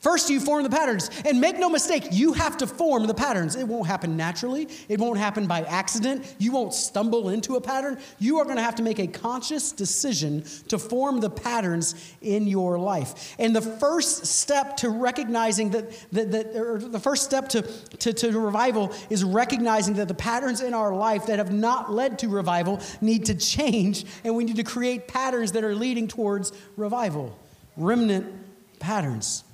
First, you form the patterns. And make no mistake, you have to form the patterns. It won't happen naturally, it won't happen by accident. You won't stumble into a pattern. You are going to have to make a conscious decision to form the patterns in your life. And the first step to recognizing that, that, that or the first step to, to, to revival is recognizing that the patterns in our life that have not led to revival need to change, and we need to create patterns that are leading towards revival. Remnant patterns.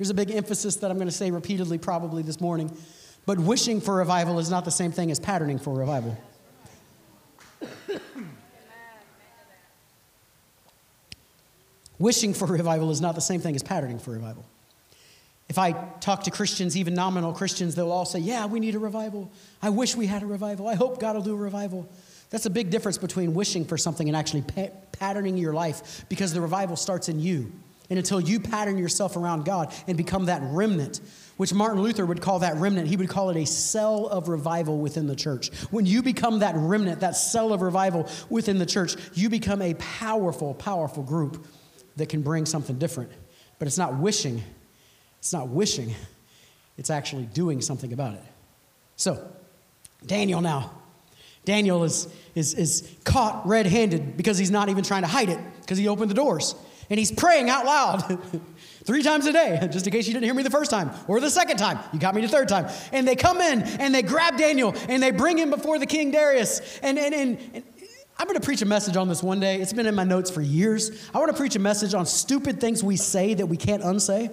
Here's a big emphasis that I'm going to say repeatedly probably this morning. But wishing for revival is not the same thing as patterning for revival. wishing for revival is not the same thing as patterning for revival. If I talk to Christians, even nominal Christians, they'll all say, Yeah, we need a revival. I wish we had a revival. I hope God will do a revival. That's a big difference between wishing for something and actually pa- patterning your life because the revival starts in you. And until you pattern yourself around God and become that remnant, which Martin Luther would call that remnant, he would call it a cell of revival within the church. When you become that remnant, that cell of revival within the church, you become a powerful, powerful group that can bring something different. But it's not wishing, it's not wishing, it's actually doing something about it. So, Daniel now. Daniel is, is, is caught red handed because he's not even trying to hide it, because he opened the doors and he's praying out loud three times a day, just in case you didn't hear me the first time or the second time. You got me the third time. And they come in and they grab Daniel and they bring him before the king Darius. And, and, and, and I'm going to preach a message on this one day. It's been in my notes for years. I want to preach a message on stupid things we say that we can't unsay.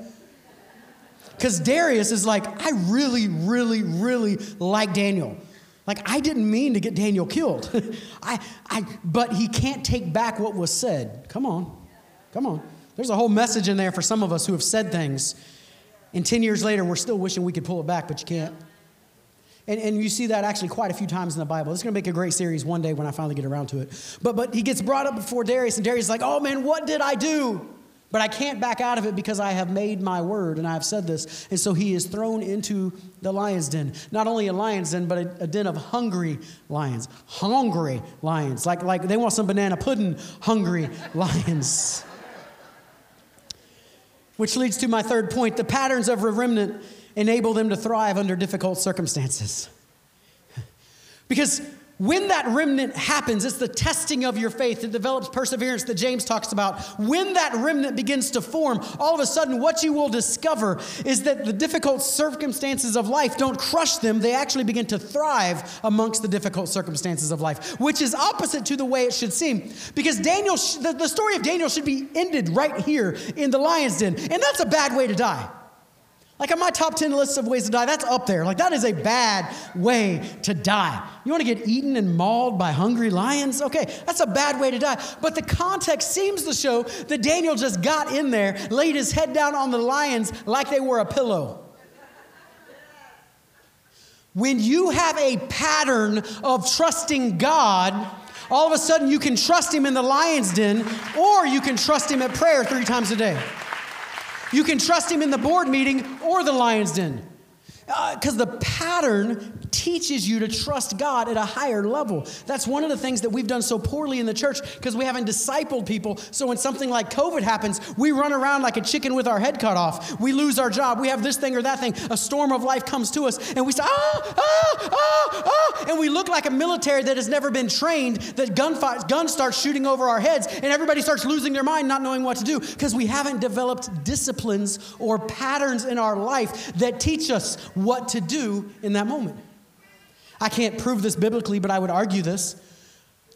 Because Darius is like, I really, really, really like Daniel. Like, I didn't mean to get Daniel killed. I, I, but he can't take back what was said. Come on. Come on. There's a whole message in there for some of us who have said things, and 10 years later, we're still wishing we could pull it back, but you can't. And, and you see that actually quite a few times in the Bible. It's going to make a great series one day when I finally get around to it. But, but he gets brought up before Darius, and Darius is like, oh man, what did I do? But I can't back out of it because I have made my word and I have said this. And so he is thrown into the lion's den. Not only a lion's den, but a, a, den of hungry lions. Hungry lions. Like, like they want some banana pudding, hungry lions. Which leads to my third point the patterns of a remnant enable them to thrive under difficult circumstances. Because when that remnant happens, it's the testing of your faith that develops perseverance that James talks about. When that remnant begins to form, all of a sudden, what you will discover is that the difficult circumstances of life don't crush them. They actually begin to thrive amongst the difficult circumstances of life, which is opposite to the way it should seem. Because Daniel, the, the story of Daniel should be ended right here in the lion's den. And that's a bad way to die. Like on my top 10 list of ways to die, that's up there. Like that is a bad way to die. You want to get eaten and mauled by hungry lions? Okay, that's a bad way to die. But the context seems to show that Daniel just got in there, laid his head down on the lions like they were a pillow. When you have a pattern of trusting God, all of a sudden you can trust Him in the lion's den, or you can trust Him at prayer three times a day. You can trust him in the board meeting or the lion's den. Because uh, the pattern teaches you to trust God at a higher level. That's one of the things that we've done so poorly in the church because we haven't discipled people. So when something like COVID happens, we run around like a chicken with our head cut off. We lose our job. We have this thing or that thing. A storm of life comes to us, and we say, ah, ah, ah, ah, and we look like a military that has never been trained. That gunfire, guns start shooting over our heads, and everybody starts losing their mind, not knowing what to do because we haven't developed disciplines or patterns in our life that teach us what to do in that moment. I can't prove this biblically, but I would argue this.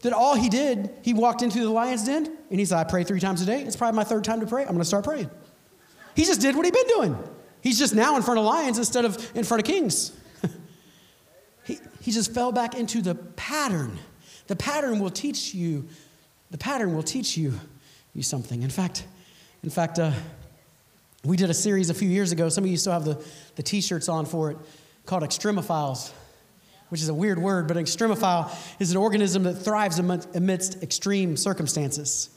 that all he did, he walked into the lion's den and he said, I pray three times a day. It's probably my third time to pray. I'm going to start praying. He just did what he'd been doing. He's just now in front of lions instead of in front of kings. he, he just fell back into the pattern. The pattern will teach you, the pattern will teach you, you something. In fact, in fact, uh, we did a series a few years ago. Some of you still have the, the t-shirts on for it called Extremophiles which is a weird word, but an extremophile is an organism that thrives amidst extreme circumstances.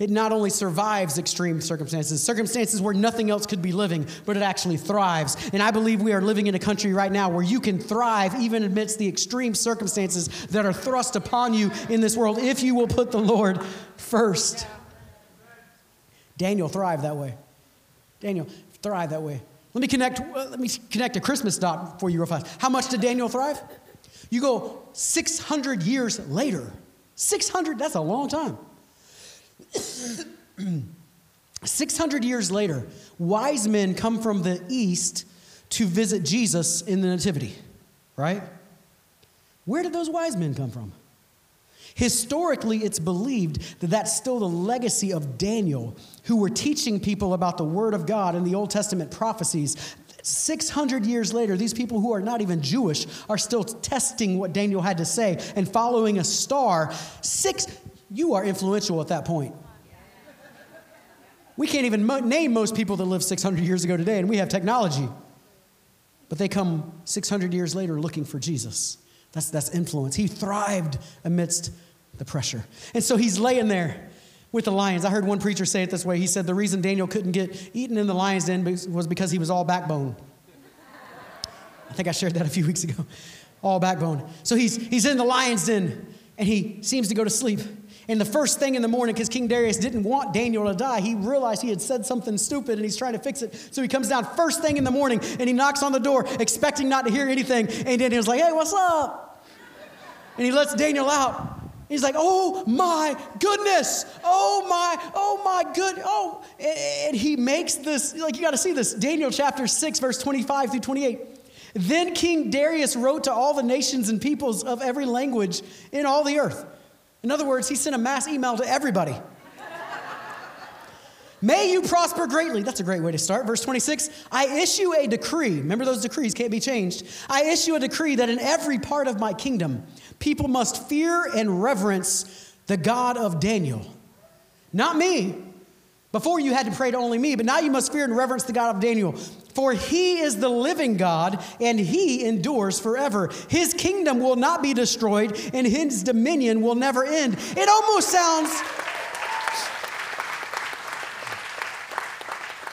It not only survives extreme circumstances, circumstances where nothing else could be living, but it actually thrives. And I believe we are living in a country right now where you can thrive even amidst the extreme circumstances that are thrust upon you in this world if you will put the Lord first. Daniel thrived that way. Daniel thrived that way. Let me connect, uh, let me connect a Christmas dot for you real fast. How much did Daniel thrive? You go 600 years later. 600, that's a long time. 600 years later, wise men come from the east to visit Jesus in the Nativity, right? Where did those wise men come from? Historically, it's believed that that's still the legacy of Daniel, who were teaching people about the Word of God and the Old Testament prophecies 600 years later, these people who are not even Jewish are still testing what Daniel had to say and following a star. Six, you are influential at that point. We can't even mo- name most people that lived 600 years ago today, and we have technology. But they come 600 years later looking for Jesus. That's, that's influence. He thrived amidst the pressure. And so he's laying there with the lions. I heard one preacher say it this way. He said the reason Daniel couldn't get eaten in the lion's den was because he was all backbone. I think I shared that a few weeks ago. All backbone. So he's, he's in the lion's den and he seems to go to sleep. And the first thing in the morning, because King Darius didn't want Daniel to die, he realized he had said something stupid and he's trying to fix it. So he comes down first thing in the morning and he knocks on the door, expecting not to hear anything. And Daniel's like, hey, what's up? And he lets Daniel out. He's like, oh my goodness, oh my, oh my good, oh. And he makes this, like, you got to see this. Daniel chapter 6, verse 25 through 28. Then King Darius wrote to all the nations and peoples of every language in all the earth. In other words, he sent a mass email to everybody. May you prosper greatly. That's a great way to start. Verse 26 I issue a decree. Remember, those decrees can't be changed. I issue a decree that in every part of my kingdom, people must fear and reverence the God of Daniel. Not me. Before you had to pray to only me, but now you must fear and reverence the God of Daniel. For he is the living God and he endures forever. His kingdom will not be destroyed and his dominion will never end. It almost sounds.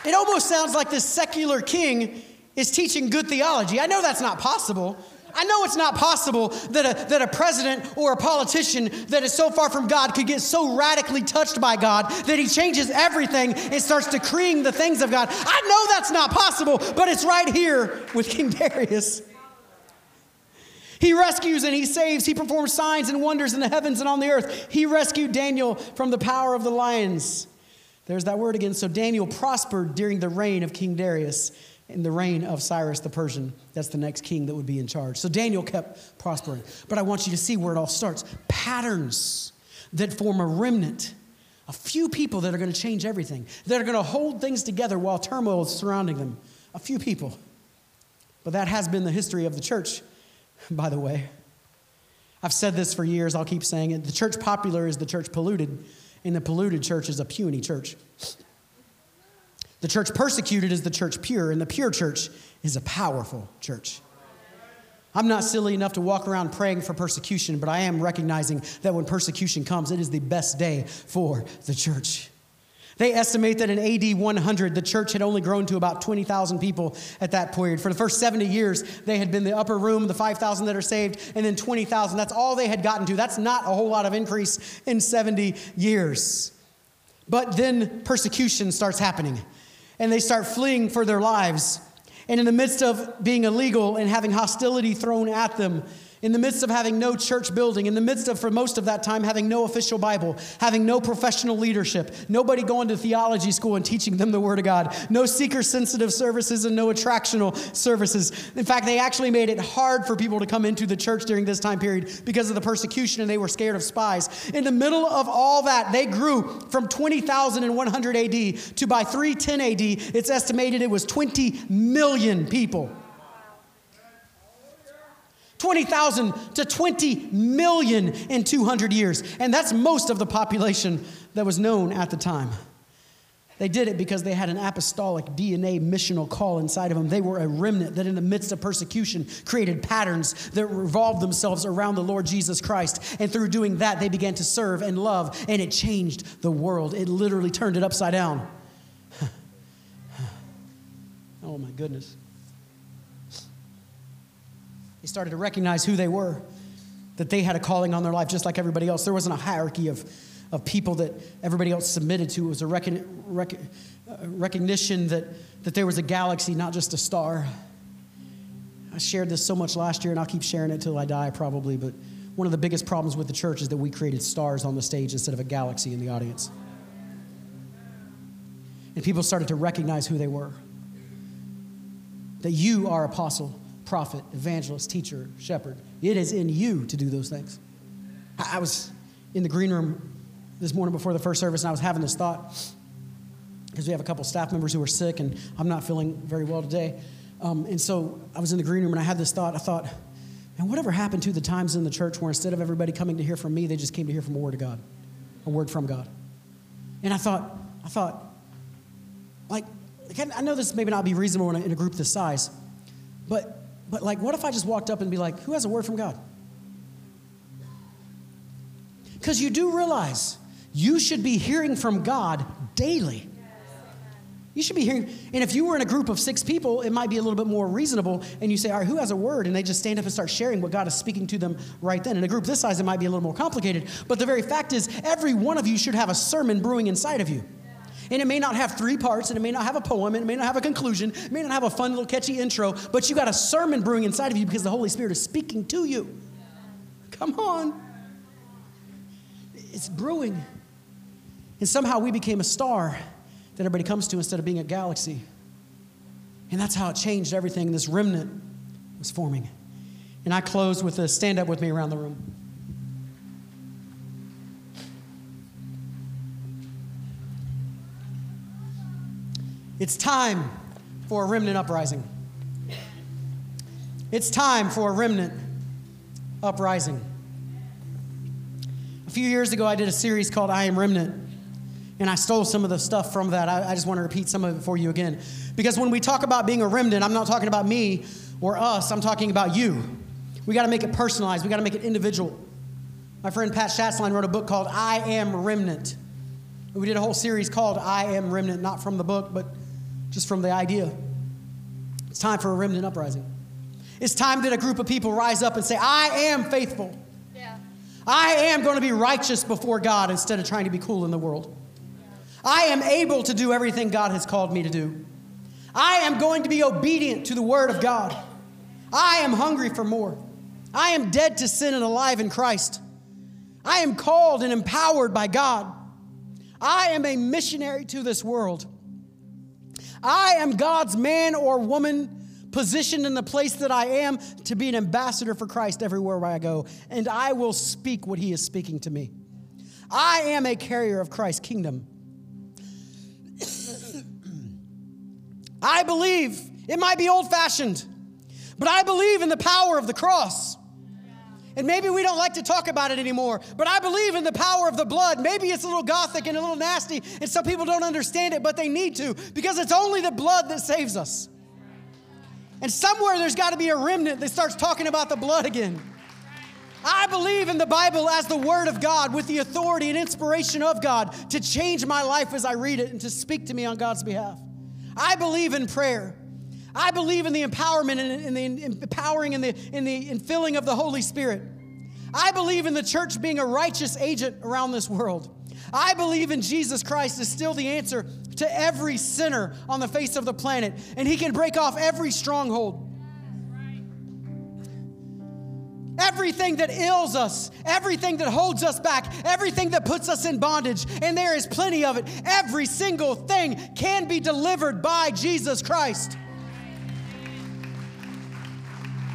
It almost sounds like this secular king is teaching good theology. I know that's not possible, I know it's not possible that a, that a president or a politician that is so far from God could get so radically touched by God that he changes everything and starts decreeing the things of God. I know that's not possible, but it's right here with King Darius. He rescues and he saves. He performs signs and wonders in the heavens and on the earth. He rescued Daniel from the power of the lions. There's that word again. So Daniel prospered during the reign of King Darius in the reign of Cyrus the Persian. That's the next king that would be in charge. So Daniel kept prospering. But I want you to see where it all starts patterns that form a remnant. A few people that are going to change everything, that are going to hold things together while turmoil is surrounding them. A few people. But that has been the history of the church, by the way. I've said this for years, I'll keep saying it. The church popular is the church polluted, and the polluted church is a puny church. The church persecuted is the church pure, and the pure church is a powerful church. I'm not silly enough to walk around praying for persecution, but I am recognizing that when persecution comes, it is the best day for the church. They estimate that in AD 100, the church had only grown to about 20,000 people at that period. For the first 70 years, they had been the upper room, the 5,000 that are saved, and then 20,000. That's all they had gotten to. That's not a whole lot of increase in 70 years. But then persecution starts happening and they start fleeing for their lives. And in the midst of being illegal and having hostility thrown at them, in the midst of having no church building, in the midst of, for most of that time, having no official Bible, having no professional leadership, nobody going to theology school and teaching them the Word of God, no seeker sensitive services, and no attractional services. In fact, they actually made it hard for people to come into the church during this time period because of the persecution and they were scared of spies. In the middle of all that, they grew from 20,000 in 100 AD to by 310 AD, it's estimated it was 20 million people. 20,000 to 20 million in 200 years. And that's most of the population that was known at the time. They did it because they had an apostolic DNA missional call inside of them. They were a remnant that, in the midst of persecution, created patterns that revolved themselves around the Lord Jesus Christ. And through doing that, they began to serve and love, and it changed the world. It literally turned it upside down. oh, my goodness. They started to recognize who they were, that they had a calling on their life just like everybody else. There wasn't a hierarchy of, of people that everybody else submitted to. It was a rec- uh, recognition that, that there was a galaxy, not just a star. I shared this so much last year, and I'll keep sharing it till I die probably, but one of the biggest problems with the church is that we created stars on the stage instead of a galaxy in the audience. And people started to recognize who they were. That you are apostle, prophet, evangelist, teacher, shepherd. It is in you to do those things. I was in the green room this morning before the first service, and I was having this thought because we have a couple staff members who are sick, and I'm not feeling very well today. Um, and so I was in the green room, and I had this thought. I thought, man, whatever happened to the times in the church where instead of everybody coming to hear from me, they just came to hear from a word of God, a word from God. And I thought, I thought, like, I know this may not be reasonable in a, in a group this size, but but like, what if I just walked up and be like, who has a word from God? Because you do realize you should be hearing from God daily. You should be hearing, and if you were in a group of six people, it might be a little bit more reasonable. And you say, All right, who has a word? And they just stand up and start sharing what God is speaking to them right then. In a group this size, it might be a little more complicated. But the very fact is, every one of you should have a sermon brewing inside of you. And it may not have three parts, and it may not have a poem, and it may not have a conclusion, it may not have a fun little catchy intro, but you got a sermon brewing inside of you because the Holy Spirit is speaking to you. Come on. It's brewing. And somehow we became a star that everybody comes to instead of being a galaxy. And that's how it changed everything. This remnant was forming. And I close with a stand up with me around the room. It's time for a remnant uprising. It's time for a remnant uprising. A few years ago, I did a series called I Am Remnant, and I stole some of the stuff from that. I, I just want to repeat some of it for you again. Because when we talk about being a remnant, I'm not talking about me or us, I'm talking about you. We got to make it personalized, we got to make it individual. My friend Pat Schatzline wrote a book called I Am Remnant. We did a whole series called I Am Remnant, not from the book, but just from the idea. It's time for a remnant uprising. It's time that a group of people rise up and say, I am faithful. Yeah. I am going to be righteous before God instead of trying to be cool in the world. I am able to do everything God has called me to do. I am going to be obedient to the word of God. I am hungry for more. I am dead to sin and alive in Christ. I am called and empowered by God. I am a missionary to this world. I am God's man or woman positioned in the place that I am to be an ambassador for Christ everywhere where I go, and I will speak what He is speaking to me. I am a carrier of Christ's kingdom. I believe it might be old fashioned, but I believe in the power of the cross. And maybe we don't like to talk about it anymore, but I believe in the power of the blood. Maybe it's a little gothic and a little nasty, and some people don't understand it, but they need to because it's only the blood that saves us. And somewhere there's got to be a remnant that starts talking about the blood again. I believe in the Bible as the Word of God with the authority and inspiration of God to change my life as I read it and to speak to me on God's behalf. I believe in prayer. I believe in the empowerment and the empowering and the, in the infilling of the Holy Spirit. I believe in the church being a righteous agent around this world. I believe in Jesus Christ is still the answer to every sinner on the face of the planet, and He can break off every stronghold. everything that ails us, everything that holds us back, everything that puts us in bondage, and there is plenty of it. Every single thing can be delivered by Jesus Christ.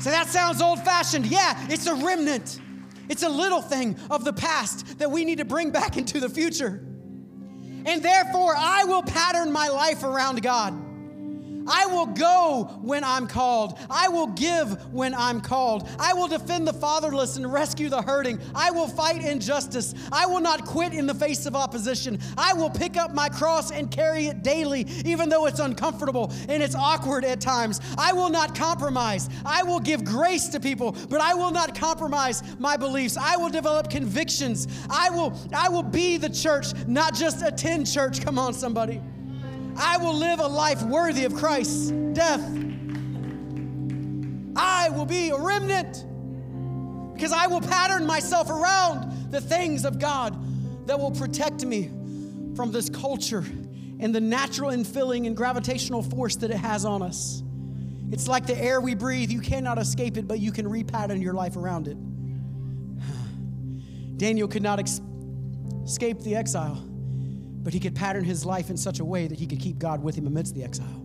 So that sounds old fashioned. Yeah, it's a remnant. It's a little thing of the past that we need to bring back into the future. And therefore, I will pattern my life around God. I will go when I'm called. I will give when I'm called. I will defend the fatherless and rescue the hurting. I will fight injustice. I will not quit in the face of opposition. I will pick up my cross and carry it daily, even though it's uncomfortable and it's awkward at times. I will not compromise. I will give grace to people, but I will not compromise my beliefs. I will develop convictions. I will I will be the church, not just attend church. Come on somebody. I will live a life worthy of Christ's death. I will be a remnant because I will pattern myself around the things of God that will protect me from this culture and the natural infilling and gravitational force that it has on us. It's like the air we breathe. You cannot escape it, but you can repattern your life around it. Daniel could not escape the exile but he could pattern his life in such a way that he could keep God with him amidst the exile.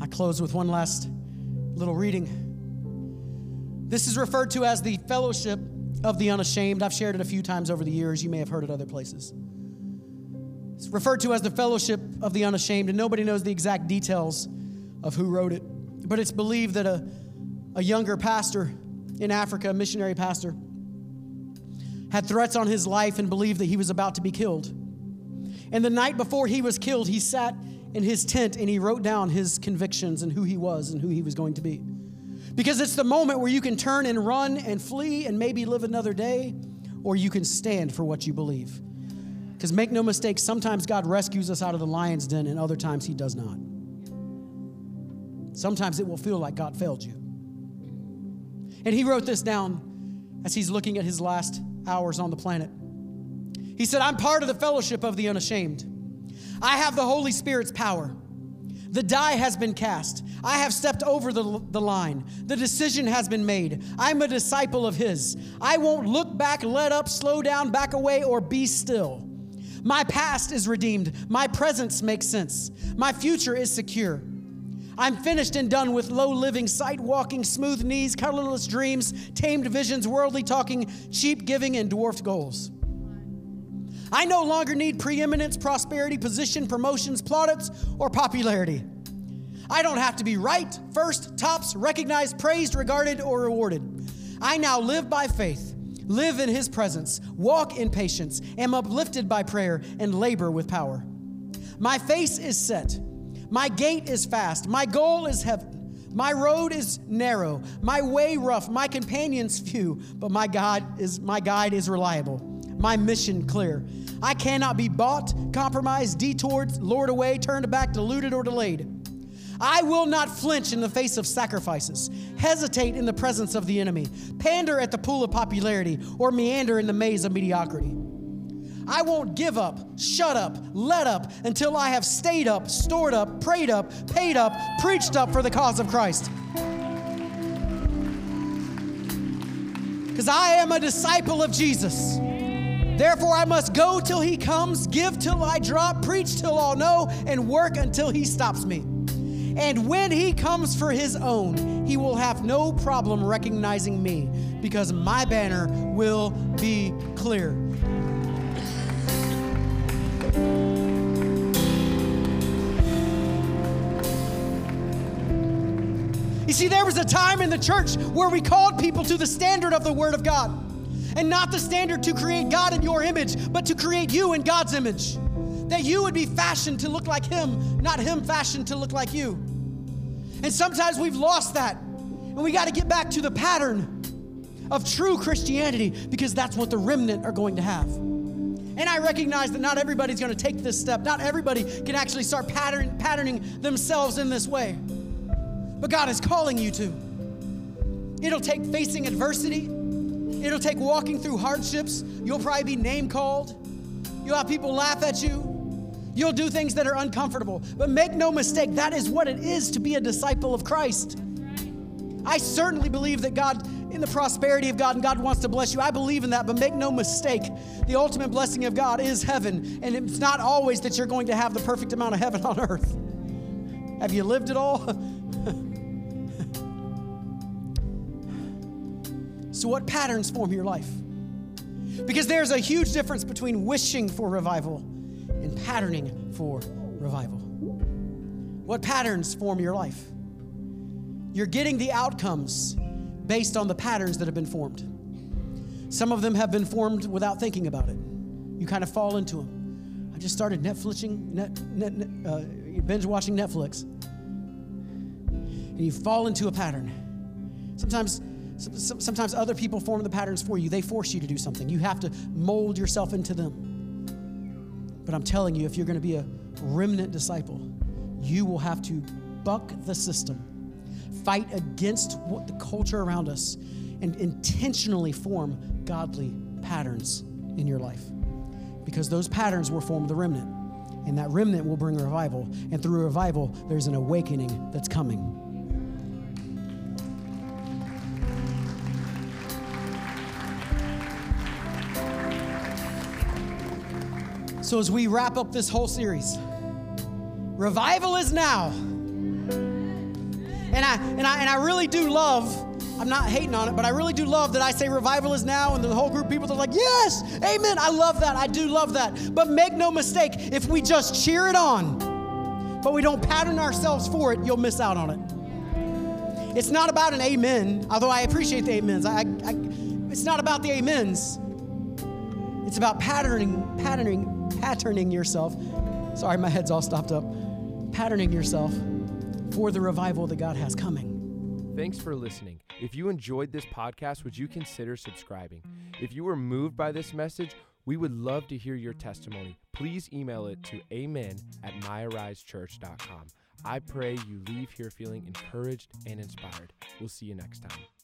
I close with one last little reading. This is referred to as the fellowship of the unashamed. I've shared it a few times over the years. You may have heard it other places. It's referred to as the fellowship of the unashamed, and nobody knows the exact details of who wrote it. But it's believed that a, a younger pastor in Africa, a missionary pastor, had threats on his life and believed that he was about to be killed. And the night before he was killed, he sat in his tent and he wrote down his convictions and who he was and who he was going to be. Because it's the moment where you can turn and run and flee and maybe live another day, or you can stand for what you believe. Because make no mistake, sometimes God rescues us out of the lion's den, and other times he does not. Sometimes it will feel like God failed you. And he wrote this down as he's looking at his last hours on the planet. He said, I'm part of the fellowship of the unashamed. I have the Holy Spirit's power. The die has been cast. I have stepped over the, the line. The decision has been made. I'm a disciple of His. I won't look back, let up, slow down, back away, or be still. My past is redeemed. My presence makes sense. My future is secure. I'm finished and done with low living, sight walking, smooth knees, colorless dreams, tamed visions, worldly talking, cheap giving, and dwarfed goals. I no longer need preeminence, prosperity, position, promotions, plaudits, or popularity. I don't have to be right, first, tops, recognized, praised, regarded, or rewarded. I now live by faith, live in His presence, walk in patience, am uplifted by prayer, and labor with power. My face is set. My gait is fast. My goal is heaven. My road is narrow. My way rough. My companions few. But my God is my guide is reliable. My mission clear. I cannot be bought, compromised, detoured, lured away, turned back, deluded, or delayed. I will not flinch in the face of sacrifices, hesitate in the presence of the enemy, pander at the pool of popularity, or meander in the maze of mediocrity. I won't give up, shut up, let up until I have stayed up, stored up, prayed up, paid up, preached up for the cause of Christ. Because I am a disciple of Jesus. Therefore, I must go till he comes, give till I drop, preach till all know, and work until he stops me. And when he comes for his own, he will have no problem recognizing me because my banner will be clear. You see, there was a time in the church where we called people to the standard of the Word of God. And not the standard to create God in your image, but to create you in God's image. That you would be fashioned to look like Him, not Him fashioned to look like you. And sometimes we've lost that. And we got to get back to the pattern of true Christianity because that's what the remnant are going to have. And I recognize that not everybody's going to take this step. Not everybody can actually start pattern, patterning themselves in this way. But God is calling you to. It'll take facing adversity, it'll take walking through hardships. You'll probably be name called, you'll have people laugh at you. You'll do things that are uncomfortable. But make no mistake, that is what it is to be a disciple of Christ. I certainly believe that God in the prosperity of God and God wants to bless you. I believe in that, but make no mistake, the ultimate blessing of God is heaven. And it's not always that you're going to have the perfect amount of heaven on earth. Have you lived it all? so, what patterns form your life? Because there's a huge difference between wishing for revival and patterning for revival. What patterns form your life? You're getting the outcomes based on the patterns that have been formed. Some of them have been formed without thinking about it. You kind of fall into them. I just started Netflixing, net, net, net, uh, binge watching Netflix, and you fall into a pattern. Sometimes, sometimes other people form the patterns for you. They force you to do something. You have to mold yourself into them. But I'm telling you, if you're going to be a remnant disciple, you will have to buck the system, fight against what the culture around us, and intentionally form godly patterns in your life. Because those patterns will form the remnant, and that remnant will bring revival. And through revival, there's an awakening that's coming. So, as we wrap up this whole series, Revival is now. And I, and, I, and I really do love, I'm not hating on it, but I really do love that I say revival is now, and the whole group of people are like, yes, amen. I love that. I do love that. But make no mistake, if we just cheer it on, but we don't pattern ourselves for it, you'll miss out on it. It's not about an amen, although I appreciate the amens. I, I, it's not about the amens. It's about patterning, patterning, patterning yourself. Sorry, my head's all stopped up patterning yourself for the revival that God has coming. Thanks for listening. If you enjoyed this podcast, would you consider subscribing? If you were moved by this message, we would love to hear your testimony. Please email it to amen at myarisechurch.com. I pray you leave here feeling encouraged and inspired. We'll see you next time.